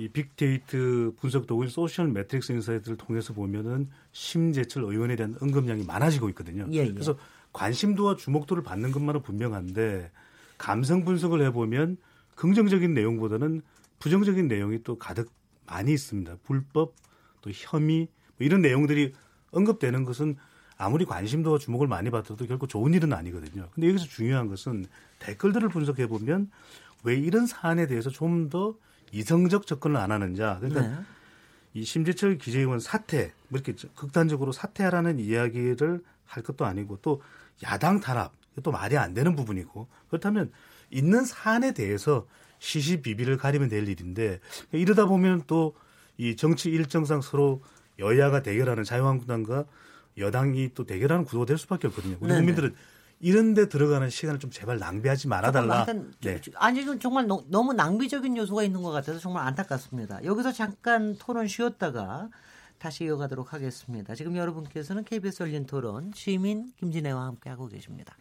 이 빅데이터 분석 도구인 Social Metrics Insight를 통해서 보면은 심재철 의원에 대한 언급량이 많아지고 있거든요. 예, 예. 그래서 관심도와 주목도를 받는 것만은 분명한데 감성 분석을 해보면 긍정적인 내용보다는 부정적인 내용이 또 가득 많이 있습니다. 불법 또 혐의 뭐 이런 내용들이 언급되는 것은 아무리 관심도와 주목을 많이 받아도 결코 좋은 일은 아니거든요. 근데 여기서 중요한 것은 댓글들을 분석해 보면 왜 이런 사안에 대해서 좀 더 이성적 접근을 안 하는 자. 그러니까 네. 이 심재철 기재위원 사퇴, 뭐 이렇게 극단적으로 사퇴하라는 이야기를 할 것도 아니고 또 야당 탄압, 또 말이 안 되는 부분이고 그렇다면 있는 사안에 대해서 시시비비를 가리면 될 일인데 이러다 보면 또 이 정치 일정상 서로 여야가 대결하는 자유한국당과 여당이 또 대결하는 구도가 될 수밖에 없거든요. 우리 네네. 국민들은 이런 데 들어가는 시간을 좀 제발 낭비하지 말아달라. 네. 아니, 이건 정말 너, 무 낭비적인 요소가 있는 것 같아서 정말 안타깝습니다. 여기서 잠깐 토론 쉬었다가 다시 이어가도록 하겠습니다. 지금 여러분께서는 KBS 열린 토론 시민 김진애와 함께 하고 계십니다.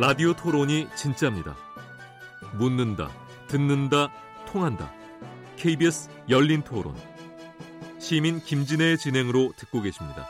라디오 토론이 진짜입니다. 묻는다, 듣는다, 통한다. KBS 열린 토론. 시민 김진애의 진행으로 듣고 계십니다.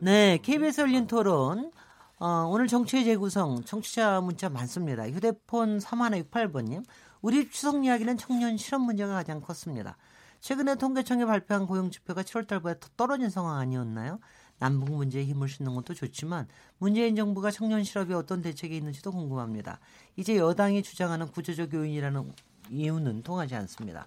네, KBS 열린 토론. 어, 오늘 정치의 재구성 청취자 문자 많습니다. 휴대폰 3168번님. 우리 추석 이야기는 청년 실업 문제가 가장 컸습니다. 최근에 통계청이 발표한 고용 지표가 7월 달보다 더 떨어진 상황 아니었나요? 남북 문제에 힘을 싣는 것도 좋지만 문재인 정부가 청년 실업에 어떤 대책이 있는지도 궁금합니다. 이제 여당이 주장하는 구조적 요인이라는 이유는 통하지 않습니다.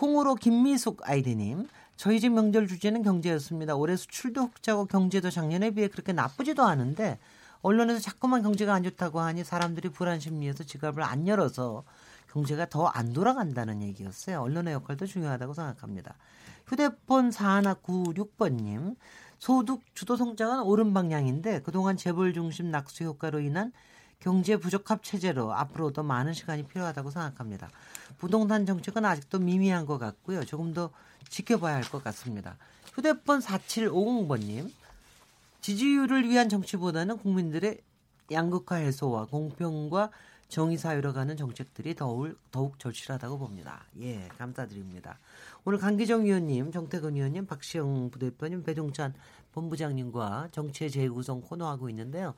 콩으로 김미숙 아이디님 저희 집 명절 주제는 경제였습니다. 올해 수출도 흑자고 경제도 작년에 비해 그렇게 나쁘지도 않은데 언론에서 자꾸만 경제가 안 좋다고 하니 사람들이 불안 심리에서 지갑을 안 열어서 경제가 더 안 돌아간다는 얘기였어요. 언론의 역할도 중요하다고 생각합니다. 휴대폰 4196번님 소득 주도 성장은 옳은 방향인데 그동안 재벌 중심 낙수 효과로 인한 경제 부적합 체제로 앞으로도 많은 시간이 필요하다고 생각합니다. 부동산 정책은 아직도 미미한 것 같고요. 조금 더 지켜봐야 할 것 같습니다. 휴대폰 4750번님. 지지율을 위한 정치보다는 국민들의 양극화 해소와 공평과 정의 사회로 가는 정책들이 더욱, 더욱 절실하다고 봅니다. 예, 감사드립니다. 오늘 강기정 의원님, 정태근 의원님, 박시영 부대표님, 배종찬 본부장님과 정치의 재구성 코너하고 있는데요.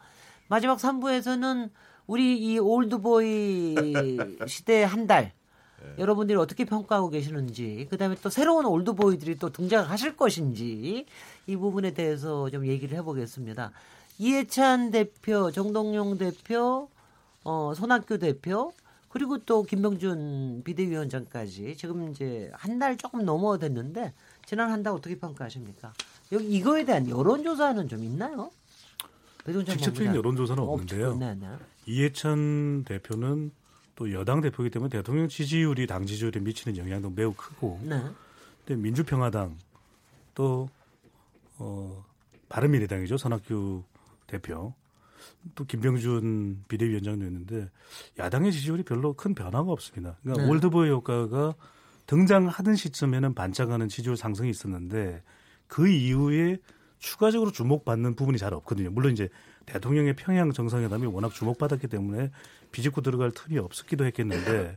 마지막 3부에서는 우리 이 올드보이 시대 한 달. 네. 여러분들이 어떻게 평가하고 계시는지, 그 다음에 또 새로운 올드보이들이 또 등장하실 것인지, 이 부분에 대해서 좀 얘기를 해보겠습니다. 이해찬 대표, 정동용 대표, 어, 손학규 대표, 그리고 또 김병준 비대위원장까지 지금 이제 한 달 조금 넘어 됐는데, 지난 한 달 어떻게 평가하십니까? 여기 이거에 대한 여론조사는 좀 있나요? 직접적인 여론조사는 없는데요. 네, 네. 이해찬 대표는 또 여당 대표이기 때문에 대통령 지지율이 당 지지율에 미치는 영향도 매우 크고, 네. 근데 민주평화당 또 어, 바른미래당이죠 손학규 대표 또 김병준 비대위원장도 있는데 야당의 지지율이 별로 큰 변화가 없습니다. 그러니까 네. 올드보이 효과가 등장하던 시점에는 반짝하는 지지율 상승이 있었는데 그 이후에 추가적으로 주목받는 부분이 잘 없거든요. 물론 이제 대통령의 평양 정상회담이 워낙 주목받았기 때문에 비집고 들어갈 틈이 없었기도 했겠는데,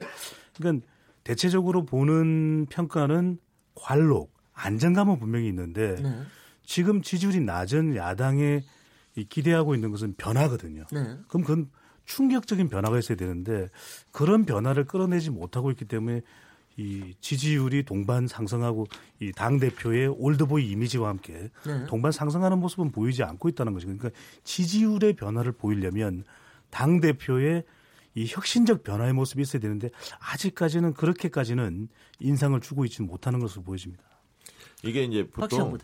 그러니까 대체적으로 보는 평가는 관록, 안정감은 분명히 있는데 네. 지금 지지율이 낮은 야당에 기대하고 있는 것은 변화거든요. 네. 그럼 그건 충격적인 변화가 있어야 되는데 그런 변화를 끌어내지 못하고 있기 때문에 이 지지율이 동반 상승하고 이 당 대표의 올드보이 이미지와 함께 네. 동반 상승하는 모습은 보이지 않고 있다는 거죠. 그러니까 지지율의 변화를 보이려면 당 대표의 이 혁신적 변화의 모습이 있어야 되는데 아직까지는 그렇게까지는 인상을 주고 있지는 못하는 것으로 보여집니다. 이게 이제 보통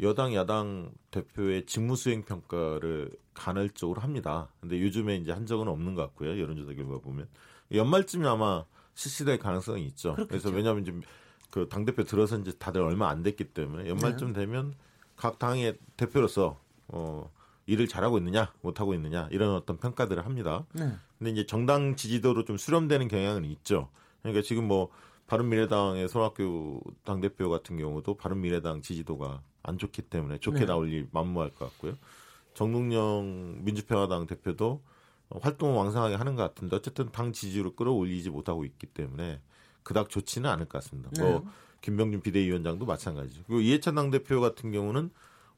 여당 야당 대표의 직무 수행 평가를 간헐적으로 합니다. 근데 요즘에 이제 한 적은 없는 것 같고요. 여론조사 결과 보면 연말쯤에 아마 실시될 가능성이 있죠. 그렇겠죠. 그래서 왜냐하면 지금 그 당 대표 들어선 이제 다들 얼마 안 됐기 때문에 연말쯤 네. 되면 각 당의 대표로서 어 일을 잘하고 있느냐 못하고 있느냐 이런 어떤 평가들을 합니다. 네. 근데 이제 정당 지지도로 좀 수렴되는 경향은 있죠. 그러니까 지금 뭐 바른미래당의 손학규 당대표 같은 경우도 바른미래당 지지도가 안 좋기 때문에 좋게 네. 나올 일 만무할 것 같고요. 정동영 민주평화당 대표도 활동을 왕성하게 하는 것 같은데 어쨌든 당 지지율을 끌어올리지 못하고 있기 때문에 그닥 좋지는 않을 것 같습니다. 뭐 네. 뭐 김병준 비대위원장도 마찬가지죠. 그리고 이해찬 당대표 같은 경우는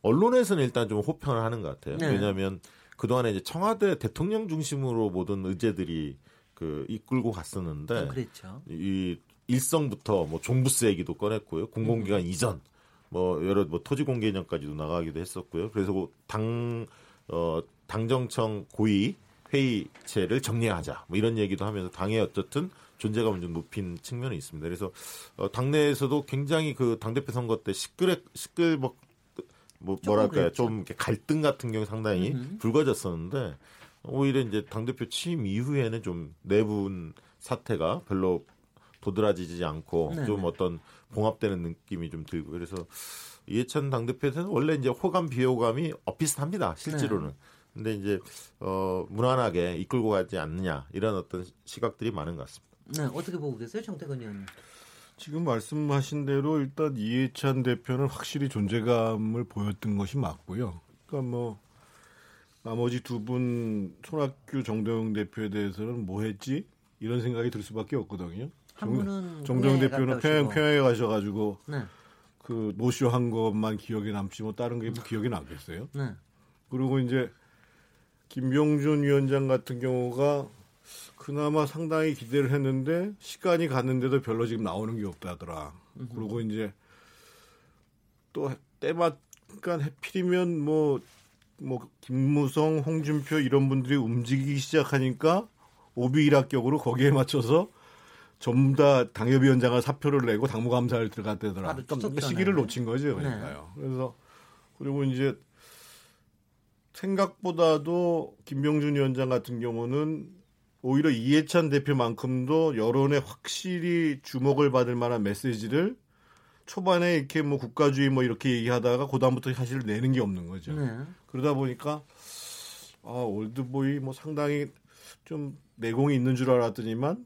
언론에서는 일단 좀 호평을 하는 것 같아요. 네. 왜냐하면 그동안에 이제 청와대 대통령 중심으로 모든 의제들이 그 이끌고 갔었는데 그렇죠. 이 일성부터 뭐 종부세 얘기도 꺼냈고요. 공공기관 음. 이전 뭐 여러 뭐 토지 공개 전까지도 나가기도 했었고요. 그래서 뭐당 어, 당정청 고위 회의체를 정리하자 뭐 이런 얘기도 하면서 당의 어쨌든 존재감을 좀 높인 측면이 있습니다. 그래서 어, 당내에서도 굉장히 그 당대표 선거 때 시끌 시끌벅 뭐 뭐랄까요 좀 갈등 같은 경우 상당히 음흠. 불거졌었는데 오히려 이제 당대표 취임 이후에는 좀 내분 사태가 별로 도드라지지 않고 네네. 좀 어떤 봉합되는 느낌이 좀 들고 그래서 이해찬 당대표에서는 원래 이제 호감 비호감이 엇비슷합니다 실제로는 네. 근데 이제 어 무난하게 이끌고 가지 않느냐 이런 어떤 시각들이 많은 것 같습니다. 네, 어떻게 보고 계세요, 정태근 의원님? 지금 말씀하신 대로 일단 이해찬 대표는 확실히 존재감을 보였던 것이 맞고요. 그러니까 뭐 나머지 두 분 손학규 정동영 대표에 대해서는 뭐 했지 이런 생각이 들 수밖에 없거든요. 한 분은 정동 대표는 평양 평양에 가셔가지고 네. 그 노쇼 한 것만 기억에 남지 뭐 다른 게 뭐 기억에 남겠어요. 네. 그리고 이제 김병준 위원장 같은 경우가 그나마 상당히 기대를 했는데 시간이 갔는데도 별로 지금 나오는 게 없다더라. 음. 그리고 이제 또 때마간 해필이면 뭐뭐 뭐 김무성, 홍준표 이런 분들이 움직이기 시작하니까 오비 일학격으로 거기에 맞춰서 전부 다 당협위원장을 사표를 내고 당무감사를 들어갔다더라. 좀 시기를 놓친 거죠, 그러니까요. 네. 그래서 그리고 이제 생각보다도 김병준 위원장 같은 경우는 오히려 이해찬 대표만큼도 여론에 확실히 주목을 받을 만한 메시지를 초반에 이렇게 뭐 국가주의 뭐 이렇게 얘기하다가 그다음부터 사실 내는 게 없는 거죠. 네. 그러다 보니까 아, 올드보이 뭐 상당히 좀 내공이 있는 줄 알았더니만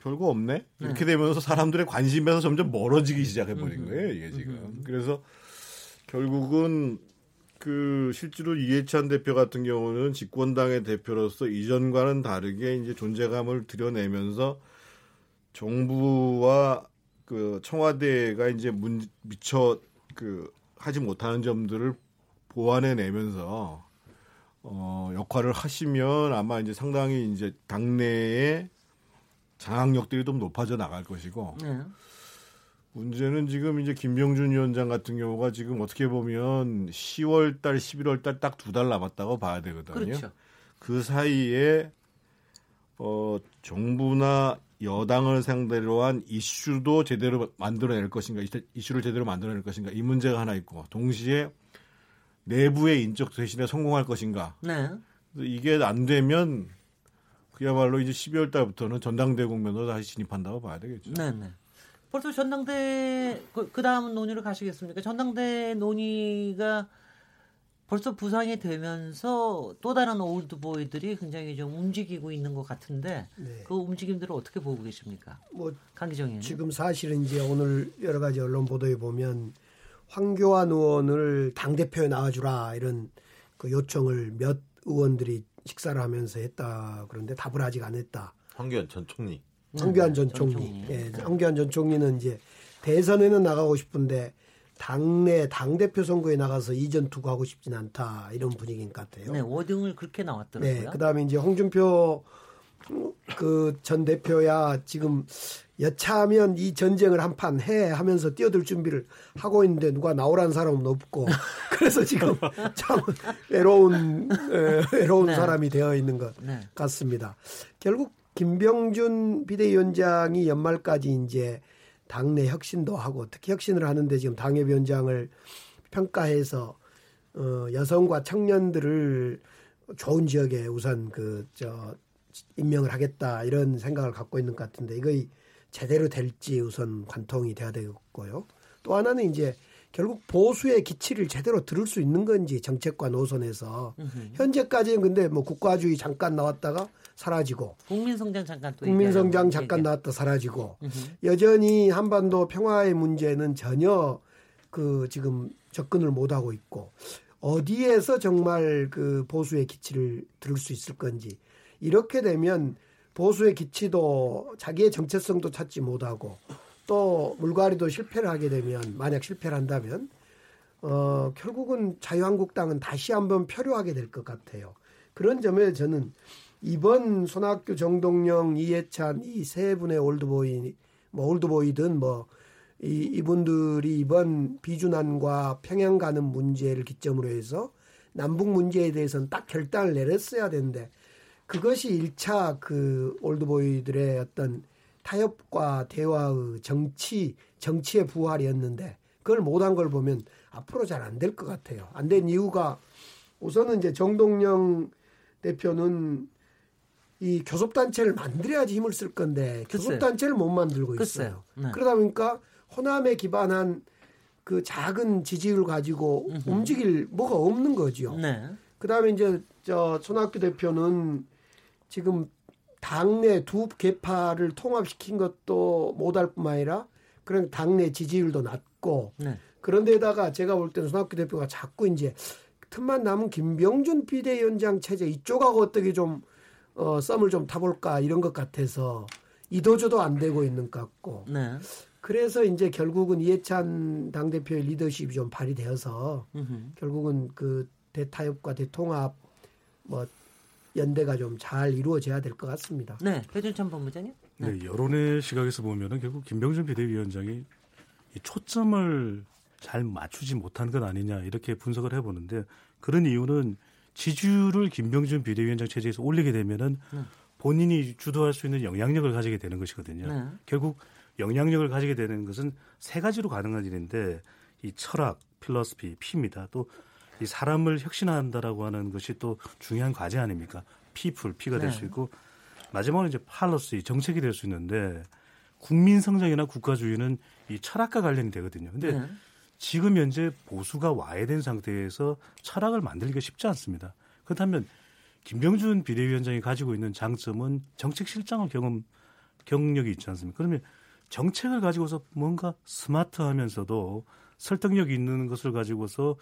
별거 없네. 이렇게 네. 되면서 사람들의 관심에서 점점 멀어지기 시작해 버린 거예요, 이게 지금. 그래서 결국은 그 실제로 이해찬 대표 같은 경우는 집권당의 대표로서 이전과는 다르게 이제 존재감을 드러내면서 정부와 그 청와대가 이제 문, 미처 그 하지 못하는 점들을 보완해 내면서 어 역할을 하시면 아마 이제 상당히 이제 당내에 장악력들이 좀 높아져 나갈 것이고 네. 문제는 지금 이제 김병준 위원장 같은 경우가 지금 어떻게 보면 10월 달, 11월 달 딱 두 달 남았다고 봐야 되거든요. 그렇죠. 그 사이에 어 정부나 여당을 상대로 한 이슈도 제대로 만들어낼 것인가, 이슈를 제대로 만들어낼 것인가 이 문제가 하나 있고 동시에 내부의 인적 대신에 성공할 것인가. 네. 이게 안 되면 그야말로 이제 12월 달부터는 전당대 국면으로 다시 진입한다고 봐야 되겠죠. 네, 네. 벌써 전당대 그, 그 다음 논의로 가시겠습니까? 전당대 논의가 벌써 부상이 되면서 또 다른 올드보이들이 굉장히 좀 움직이고 있는 것 같은데 네. 그 움직임들을 어떻게 보고 계십니까? 뭐 강기정이 지금 사실은 이제 오늘 여러 가지 언론 보도에 보면 황교안 의원을 당 대표에 나와주라 이런 그 요청을 몇 의원들이 식사를 하면서 했다 그런데 답을 아직 안 했다. 황교안 전 총리. 황교안 전 총리. 예, 황교안 전 총리는 이제 대선에는 나가고 싶은데 당내 당 대표 선거에 나가서 이전 투구하고 싶진 않다 이런 분위기인 것 같아요. 네, 워딩을 그렇게 나왔더라고요. 네, 그다음에 이제 홍준표 그 전 대표야 지금 여차하면 이 전쟁을 한 판 해 하면서 뛰어들 준비를 하고 있는데 누가 나오라는 사람은 없고 그래서 지금 참 외로운 외로운 네. 사람이 되어 있는 것 네. 같습니다. 결국 김병준 비대위원장이 연말까지 이제 당내 혁신도 하고 특히 혁신을 하는데 지금 당협위원장을 평가해서 어, 여성과 청년들을 좋은 지역에 우선 그 저 임명을 하겠다 이런 생각을 갖고 있는 것 같은데 이거 제대로 될지 우선 관통이 돼야 되겠고요. 또 하나는 이제 결국 보수의 기치를 제대로 들을 수 있는 건지 정책과 노선에서 현재까지는 근데 뭐 국가주의 잠깐 나왔다가 사라지고 국민성장 잠깐 또 국민성장 잠깐 나왔다 사라지고 여전히 한반도 평화의 문제는 전혀 그 지금 접근을 못 하고 있고 어디에서 정말 그 보수의 기치를 들을 수 있을 건지 이렇게 되면 보수의 기치도 자기의 정체성도 찾지 못하고 또 물갈이도 실패를 하게 되면 만약 실패를 한다면 어 결국은 자유한국당은 다시 한번 표류하게 될 것 같아요. 그런 점에 저는 이번 손학규, 정동영, 이해찬 이 세 분의 올드보이, 뭐 올드보이든 뭐 이, 이분들이 이번 비준안과 평양 가는 문제를 기점으로 해서 남북 문제에 대해서는 딱 결단을 내렸어야 되는데 그것이 1차 그 올드보이들의 어떤 타협과 대화의 정치, 정치의 부활이었는데 그걸 못한 걸 보면 앞으로 잘 안 될 것 같아요. 안 된 이유가 우선은 이제 정동영 대표는 이 교섭단체를 만들어야지 힘을 쓸 건데 교섭단체를 못 만들고 있어요. 네. 그러다 보니까 호남에 기반한 그 작은 지지율 가지고 음흠. 움직일 뭐가 없는 거죠. 네. 그다음에 이제 저 손학규 대표는 지금 당내 두 개파를 통합시킨 것도 못할 뿐만 아니라 그런 당내 지지율도 낮고 네. 그런데다가 제가 볼 때는 손학규 대표가 자꾸 이제 틈만 남은 김병준 비대위원장 체제 이쪽하고 어떻게 좀 어, 썸을 좀 타볼까 이런 것 같아서 이도저도 안 되고 있는 것 같고. 네. 그래서 이제 결국은 이해찬 당대표의 리더십이 좀 발휘되어서 음흠. 결국은 그 대타협과 대통합 뭐 연대가 좀 잘 이루어져야 될 것 같습니다. 네, 배준찬 본부장님. 네. 네, 여론의 시각에서 보면은 결국 김병준 비대위원장이 이 초점을 잘 맞추지 못한 것 아니냐 이렇게 분석을 해보는데 그런 이유는 지지율을 김병준 비대위원장 체제에서 올리게 되면은 네. 본인이 주도할 수 있는 영향력을 가지게 되는 것이거든요. 네. 결국 영향력을 가지게 되는 것은 세 가지로 가능한 일인데 이 철학, 필러스피, 피입니다. 또 이 사람을 혁신한다라고 하는 것이 또 중요한 과제 아닙니까? 피플, 피가 될수 네. 있고 마지막으로 이제 팔러스, 정책이 될 수 있는데 국민 성장이나 국가주의는 이 철학과 관련이 되거든요. 근데 네. 지금 현재 보수가 와해된 상태에서 철학을 만들기가 쉽지 않습니다. 그렇다면 김병준 비대위원장이 가지고 있는 장점은 정책 실장을 경험 경력이 있지 않습니까? 그러면 정책을 가지고서 뭔가 스마트하면서도 설득력 있는 것을 가지고서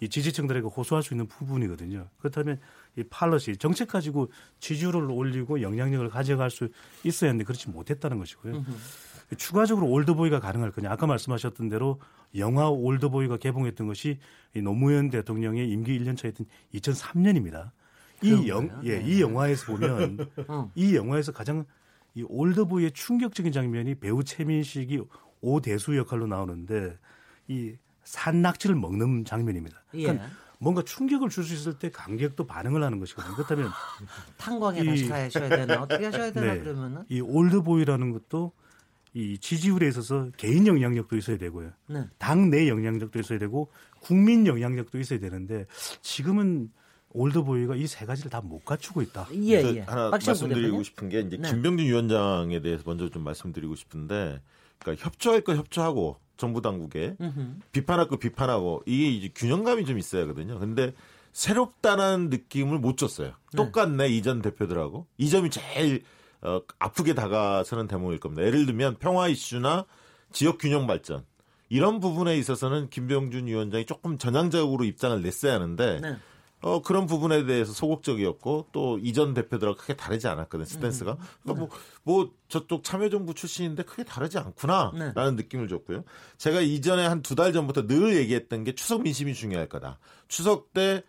이 지지층들에게 호소할 수 있는 부분이거든요. 그렇다면 이 팔러시 정책 가지고 지지율을 올리고 영향력을 가져갈 수 있어야 하는데 그렇지 못했다는 것이고요. 으흠. 추가적으로 올드보이가 가능할 거냐. 아까 말씀하셨던 대로 영화 올드보이가 개봉했던 것이 이 노무현 대통령의 임기 1년 차였던 2003년입니다. 이 영, 예, 네. 이 영화에서 보면 어. 이 영화에서 가장 이 올드보이의 충격적인 장면이 배우 최민식이 오대수 역할로 나오는데 이 산낙지를 먹는 장면입니다. 그러니까 예. 뭔가 충격을 줄 수 있을 때 관객도 반응을 하는 것이거든요. 그렇다면 탄광에 이, 다시 가셔야 되나 어떻게 하셔야 되나 네, 그러면은 이 올드보이라는 것도 이 지지율에 있어서 개인 영향력도 있어야 되고요. 네. 당내 영향력도 있어야 되고 국민 영향력도 있어야 되는데 지금은 올드보이가 이 세 가지를 다 못 갖추고 있다. 예, 예. 하나 말씀드리고 싶은 게 이제 네. 김병준 위원장에 대해서 먼저 좀 말씀드리고 싶은데 그러니까 협조할 거 협조하고 정부 당국에 음흠. 비판할 거 비판하고 이게 이제 균형감이 좀 있어야 하거든요. 근데 새롭다는 느낌을 못 줬어요. 네. 똑같네 이전 대표들하고 이 점이 제일 어, 아프게 다가서는 대목일 겁니다. 예를 들면 평화 이슈나 지역 균형 발전 이런 부분에 있어서는 김병준 위원장이 조금 전향적으로 입장을 냈어야 하는데 네. 어, 그런 부분에 대해서 소극적이었고 또 이전 대표들하고 크게 다르지 않았거든 스탠스가. 음. 그러니까 뭐, 뭐 저쪽 참여정부 출신인데 크게 다르지 않구나라는 네. 느낌을 줬고요. 제가 이전에 한 두 달 전부터 늘 얘기했던 게 추석 민심이 중요할 거다. 추석 때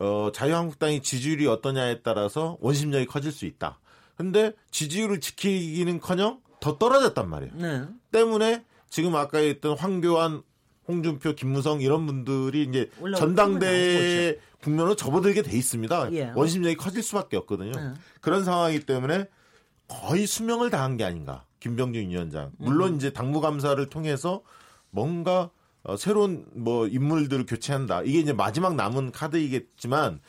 어, 자유한국당이 지지율이 어떠냐에 따라서 원심력이 커질 수 있다. 근데 지지율을 지키기는커녕 더 떨어졌단 말이에요. 네. 때문에 지금 아까 했던 황교안, 홍준표, 김무성 이런 분들이 이제 전당대 국면으로 접어들게 돼 있습니다. 예. 원심력이 커질 수밖에 없거든요. 네. 그런 상황이기 때문에 거의 수명을 다한 게 아닌가. 김병준 위원장. 물론 음. 이제 당무감사를 통해서 뭔가 어, 새로운 뭐 인물들을 교체한다. 이게 이제 마지막 남은 카드이겠지만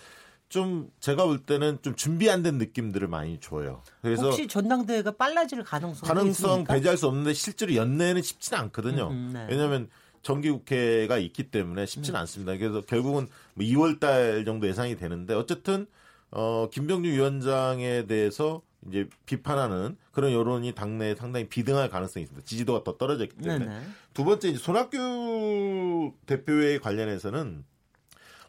좀 제가 볼 때는 좀 준비 안 된 느낌들을 많이 줘요. 그래서 혹시 전당대회가 빨라질 가능성 가능성 배제할 수 없는데 실제로 연내는 쉽지는 않거든요. 음, 음, 네. 왜냐하면 정기국회가 있기 때문에 쉽지는 음. 않습니다. 그래서 결국은 뭐 2월 달 정도 예상이 되는데 어쨌든 어 김병준 위원장에 대해서 이제 비판하는 그런 여론이 당내에 상당히 비등할 가능성이 있습니다. 지지도가 더 떨어졌기 때문에 네네. 두 번째 이제 손학규 대표에 관련해서는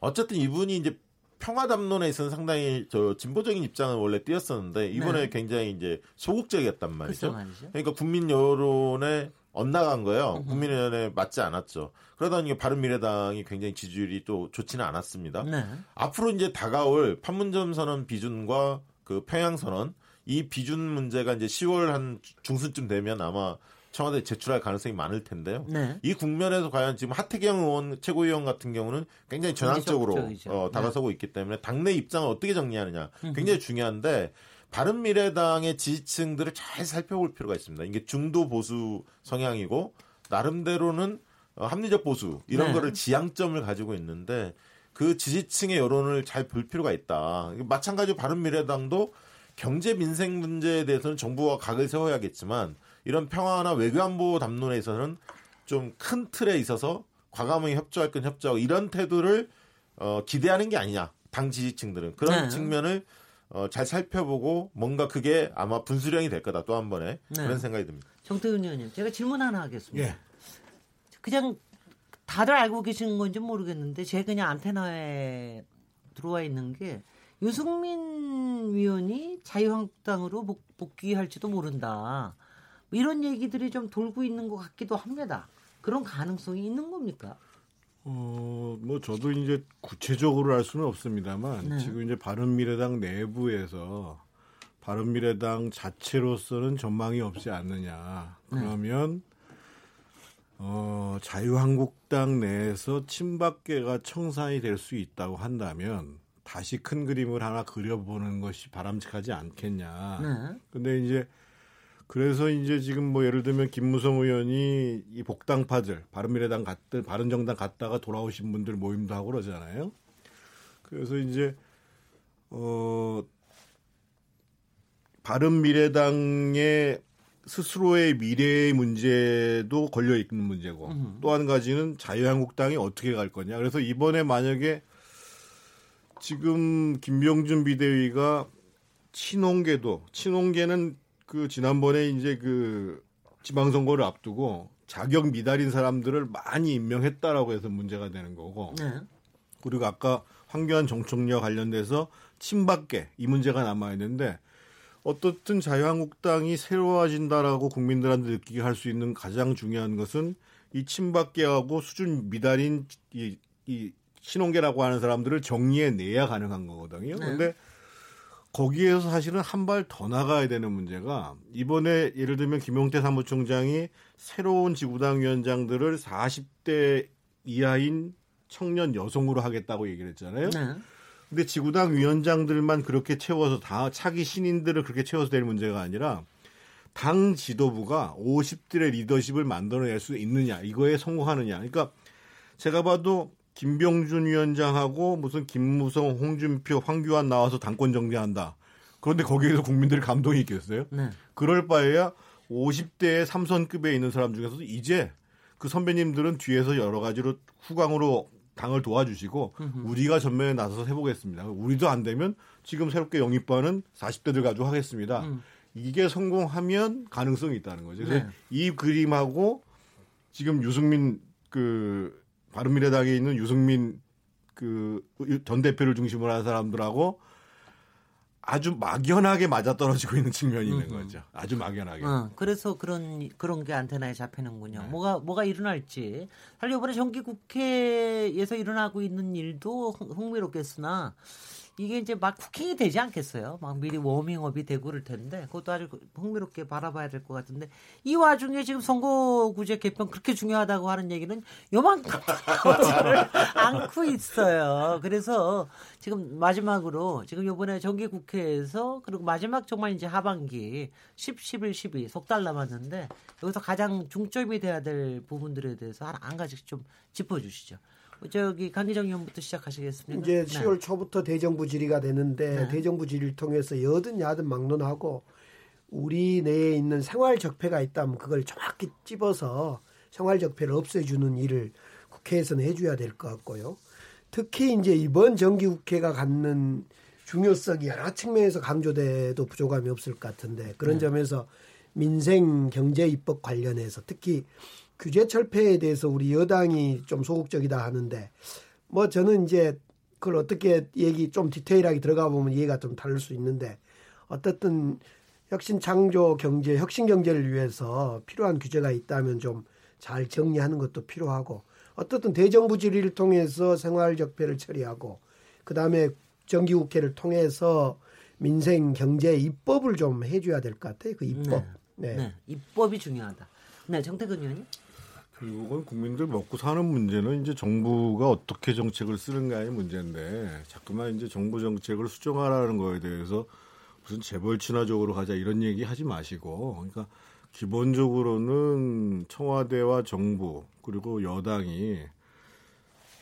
어쨌든 이분이 이제 평화담론에 있어서 상당히 저 진보적인 입장을 원래 띄었었는데 이번에 네. 굉장히 이제 소극적이었단 말이죠. 그러니까 국민 여론에 엇나간 거예요. 국민 여론에 맞지 않았죠. 그러다 니 바른미래당이 굉장히 지지율이 또 좋지는 않았습니다. 네. 앞으로 이제 다가올 판문점 선언 비준과 그 평양 선언 이 비준 문제가 이제 10월 한 중순쯤 되면 아마 청와대에 제출할 가능성이 많을 텐데요. 네. 이 국면에서 과연 지금 하태경 의원 최고위원 같은 경우는 굉장히 전향적으로 어, 다가서고 네. 있기 때문에 당내 입장을 어떻게 정리하느냐 굉장히 중요한데 바른 미래당의 지지층들을 잘 살펴볼 필요가 있습니다. 이게 중도 보수 성향이고 나름대로는 어, 합리적 보수 이런 네. 거를 지향점을 가지고 있는데 그 지지층의 여론을 잘 볼 필요가 있다. 마찬가지로 바른 미래당도 경제 민생 문제에 대해서는 정부가 각을 세워야겠지만 이런 평화나 외교안보 담론에 있어서는 좀 큰 틀에 있어서 과감하게 협조할 건 협조하고 이런 태도를 어, 기대하는 게 아니냐. 당 지지층들은 그런 네. 측면을 어, 잘 살펴보고 뭔가 그게 아마 분수령이 될 거다 또 한 번에 네. 그런 생각이 듭니다. 정태근 의원님, 제가 질문 하나 하겠습니다. 예. 그냥 다들 알고 계시는 건지 모르겠는데 제가 그냥 안테나에 들어와 있는 게 유승민 위원이 자유한국당으로 복, 귀할지도 모른다. 뭐 이런 얘기들이 좀 돌고 있는 것 같기도 합니다. 그런 가능성이 있는 겁니까? 어, 뭐 저도 이제 구체적으로 알 수는 없습니다만 네. 지금 이제 바른미래당 내부에서 바른미래당 자체로서는 전망이 없지 않느냐. 네. 그러면 네. 어, 자유한국당 내에서 친박계가 청산이 될 수 있다고 한다면 다시 큰 그림을 하나 그려보는 것이 바람직하지 않겠냐. 네. 근데 이제 그래서 이제 지금 뭐 예를 들면 김무성 의원이 이 복당파들 바른미래당 갔든 바른정당 갔다가 돌아오신 분들 모임도 하고 그러잖아요. 그래서 이제 어 바른미래당의 스스로의 미래의 문제도 걸려 있는 문제고 또한 가지는 자유한국당이 어떻게 갈 거냐. 그래서 이번에 만약에 지금 김병준 비대위가 친홍계도 친홍계는 그 지난번에 이제 그 지방선거를 앞두고 자격 미달인 사람들을 많이 임명했다라고 해서 문제가 되는 거고. 네. 그리고 아까 황교안 정청녀 관련돼서 친박계 이 문제가 남아 있는데 어떻든 자유한국당이 새로워진다라고 국민들한테 느끼게 할 수 있는 가장 중요한 것은 이 친박계하고 수준 미달인 이, 이 신혼계라고 하는 사람들을 정리해 내야 가능한 거거든요. 네. 근데 거기에서 사실은 한 발 더 나가야 되는 문제가 이번에 예를 들면 김용태 사무총장이 새로운 지구당 위원장들을 40대 이하인 청년 여성으로 하겠다고 얘기를 했잖아요. 네. 근데 지구당 위원장들만 그렇게 채워서 다 차기 신인들을 그렇게 채워서 될 문제가 아니라 당 지도부가 50대의 리더십을 만들어낼 수 있느냐 이거에 성공하느냐. 그러니까 제가 봐도 김병준 위원장하고 무슨 김무성, 홍준표, 황교안 나와서 당권 정리한다. 그런데 거기에서 국민들이 감동이 있겠어요? 네. 그럴 바에야 50대의 삼선급에 있는 사람 중에서도 이제 그 선배님들은 뒤에서 여러 가지로 후광으로 당을 도와주시고 우리가 전면에 나서서 해보겠습니다. 우리도 안 되면 지금 새롭게 영입반은 40대들 가지고 하겠습니다. 음. 이게 성공하면 가능성이 있다는 거죠. 네. 이 그림하고 지금 유승민 그 바른미래당에 있는 유승민 그 전 대표를 중심으로 하는 사람들하고 아주 막연하게 맞아떨어지고 있는 측면이 있는 거죠. 아주 막연하게. 어, 그래서 그런 그런 게 안테나에 잡히는군요. 네. 뭐가 뭐가 일어날지. 사실 이번에 정기 국회에서 일어나고 있는 일도 흥미롭겠으나 이게 이제 막 쿠킹이 되지 않겠어요? 막 미리 워밍업이 되고 그럴 텐데 그것도 아주 흥미롭게 바라봐야 될 것 같은데 이 와중에 지금 선거구제 개편 그렇게 중요하다고 하는 얘기는 요만큼 않고 있어요. 그래서 지금 마지막으로 지금 요번에 정기국회에서 그리고 마지막 정말 이제 하반기 10, 11, 12 석 달 남았는데 여기서 가장 중점이 돼야 될 부분들에 대해서 한 가지씩 좀 짚어주시죠. 저기 강기정 의원부터 시작하시겠습니다. 이제 10월 네. 초부터 대정부 질의가 되는데 네. 대정부 질의를 통해서 여든 야든 막론하고 우리 내에 있는 생활 적폐가 있다면 그걸 정확히 찝어서 생활 적폐를 없애주는 일을 국회에서는 해줘야 될 것 같고요. 특히 이제 이번 정기국회가 갖는 중요성이 여러 측면에서 강조돼도 부족함이 없을 것 같은데 그런 네. 점에서 민생 경제 입법 관련해서 특히 규제 철폐에 대해서 우리 여당이 좀 소극적이다 하는데 뭐 저는 이제 그걸 어떻게 얘기 좀 디테일하게 들어가 보면 이해가 좀 다를 수 있는데 어떻든 혁신 창조 경제, 혁신 경제를 위해서 필요한 규제가 있다면 좀 잘 정리하는 것도 필요하고 어떻든 대정부 질의를 통해서 생활 적폐를 처리하고 그다음에 정기 국회를 통해서 민생 경제 입법을 좀 해줘야 될 것 같아요. 그 입법. 네. 네. 네. 입법이 중요하다. 네, 정태근 의원님. 결국은 국민들 먹고 사는 문제는 이제 정부가 어떻게 정책을 쓰는가의 문제인데 자꾸만 이제 정부 정책을 수정하라는 거에 대해서 무슨 재벌 친화적으로 가자 이런 얘기 하지 마시고 그러니까 기본적으로는 청와대와 정부 그리고 여당이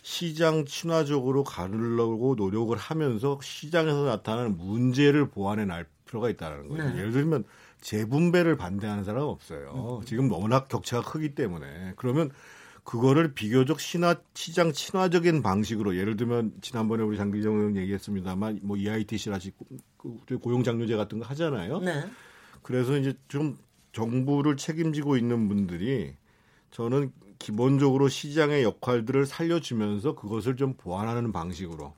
시장 친화적으로 가르려고 노력을 하면서 시장에서 나타나는 문제를 보완해 날 필요가 있다는 거예요. 네. 예를 들면 재분배를 반대하는 사람은 없어요. 음. 지금 워낙 격차가 크기 때문에 그러면 그거를 비교적 신화 시장 친화적인 방식으로 예를 들면 지난번에 우리 장기정 의원 얘기했습니다만 뭐 EITC라지 그 고용장려제 같은 거 하잖아요. 네. 그래서 이제 좀 정부를 책임지고 있는 분들이 저는 기본적으로 시장의 역할들을 살려주면서 그것을 좀 보완하는 방식으로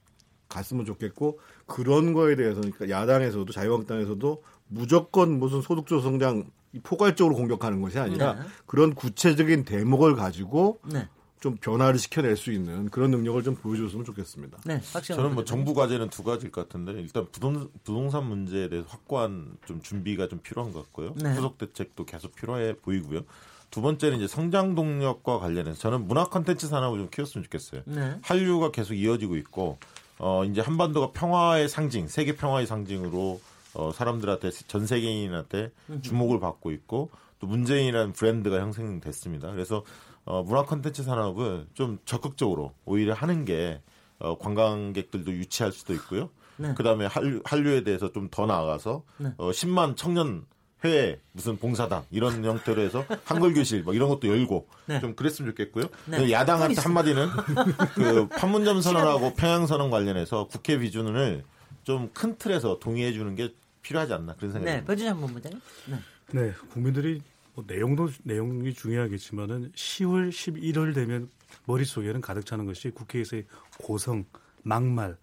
갔으면 좋겠고 그런 거에 대해서 그러니까 야당에서도 자유한국당에서도 무조건 무슨 소득주 성장 포괄적으로 공격하는 것이 아니라 네. 그런 구체적인 대목을 가지고 네. 좀 변화를 시켜낼 수 있는 그런 능력을 좀 보여줬으면 좋겠습니다. 네, 저는 뭐 정부 과제는 두 가지일 것 같은데 일단 부동, 부동산 문제에 대해서 확고한 좀 준비가 좀 필요한 것 같고요. 네. 후속 대책도 계속 필요해 보이고요. 두 번째는 이제 성장 동력과 관련해서 저는 문화 콘텐츠 산업을 좀 키웠으면 좋겠어요. 네. 한류가 계속 이어지고 있고 어 이제 한반도가 평화의 상징, 세계 평화의 상징으로 어 사람들한테 전 세계인한테 주목을 받고 있고 또 문재인이라는 브랜드가 형성됐습니다. 그래서 어, 문화 콘텐츠 산업을 좀 적극적으로 오히려 하는 게 어, 관광객들도 유치할 수도 있고요. 네. 그다음에 한류, 한류에 대해서 좀 더 나아가서 네. 어, 10만 청년 회에 무슨 봉사당 이런 형태로 해서 한글 교실 뭐 이런 것도 열고 네. 좀 그랬으면 좋겠고요. 네. 야당한테 한마디는 그 판문점 선언하고 평양 선언 관련해서 국회 비준을 좀 큰 틀에서 동의해 주는 게 필요하지 않나 그런 생각이 네, 듭니다. 네, 본부장님. 네. 네, 국민들이 뭐 내용도 내용이 중요하겠지만은 10월 11월 되면 머릿속에는 가득 차는 것이 국회에서의 고성, 막말,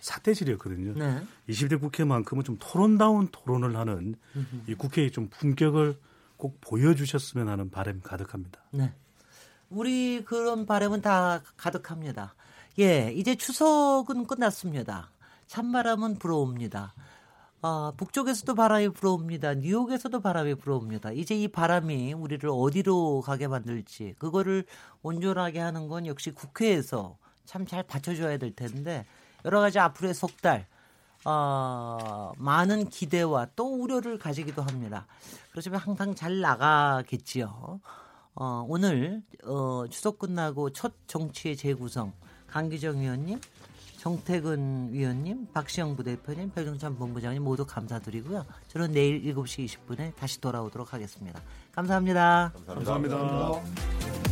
사태질이었거든요. 네. 20대 국회만큼은 좀 토론다운 토론을 하는 이 국회의 좀 품격을 꼭 보여주셨으면 하는 바람 가득합니다. 네. 우리 그런 바람은 다 가득합니다. 예, 이제 추석은 끝났습니다. 찬바람은 불어옵니다. 아, 북쪽에서도 바람이 불어옵니다. 뉴욕에서도 바람이 불어옵니다. 이제 이 바람이 우리를 어디로 가게 만들지 그거를 온전하게 하는 건 역시 국회에서 참 잘 받쳐줘야 될 텐데 여러 가지 앞으로의 석 달, 어, 많은 기대와 또 우려를 가지기도 합니다. 그렇지만 항상 잘 나가겠지요. 어, 오늘 어, 추석 끝나고 첫 정치의 재구성 강기정 의원님 정태근 위원님, 박시영 부대표님, 별정찬 본부장님 모두 감사드리고요. 저는 내일 7시 20분에 다시 돌아오도록 하겠습니다 감사합니다. 감사합니다. 감사합니다.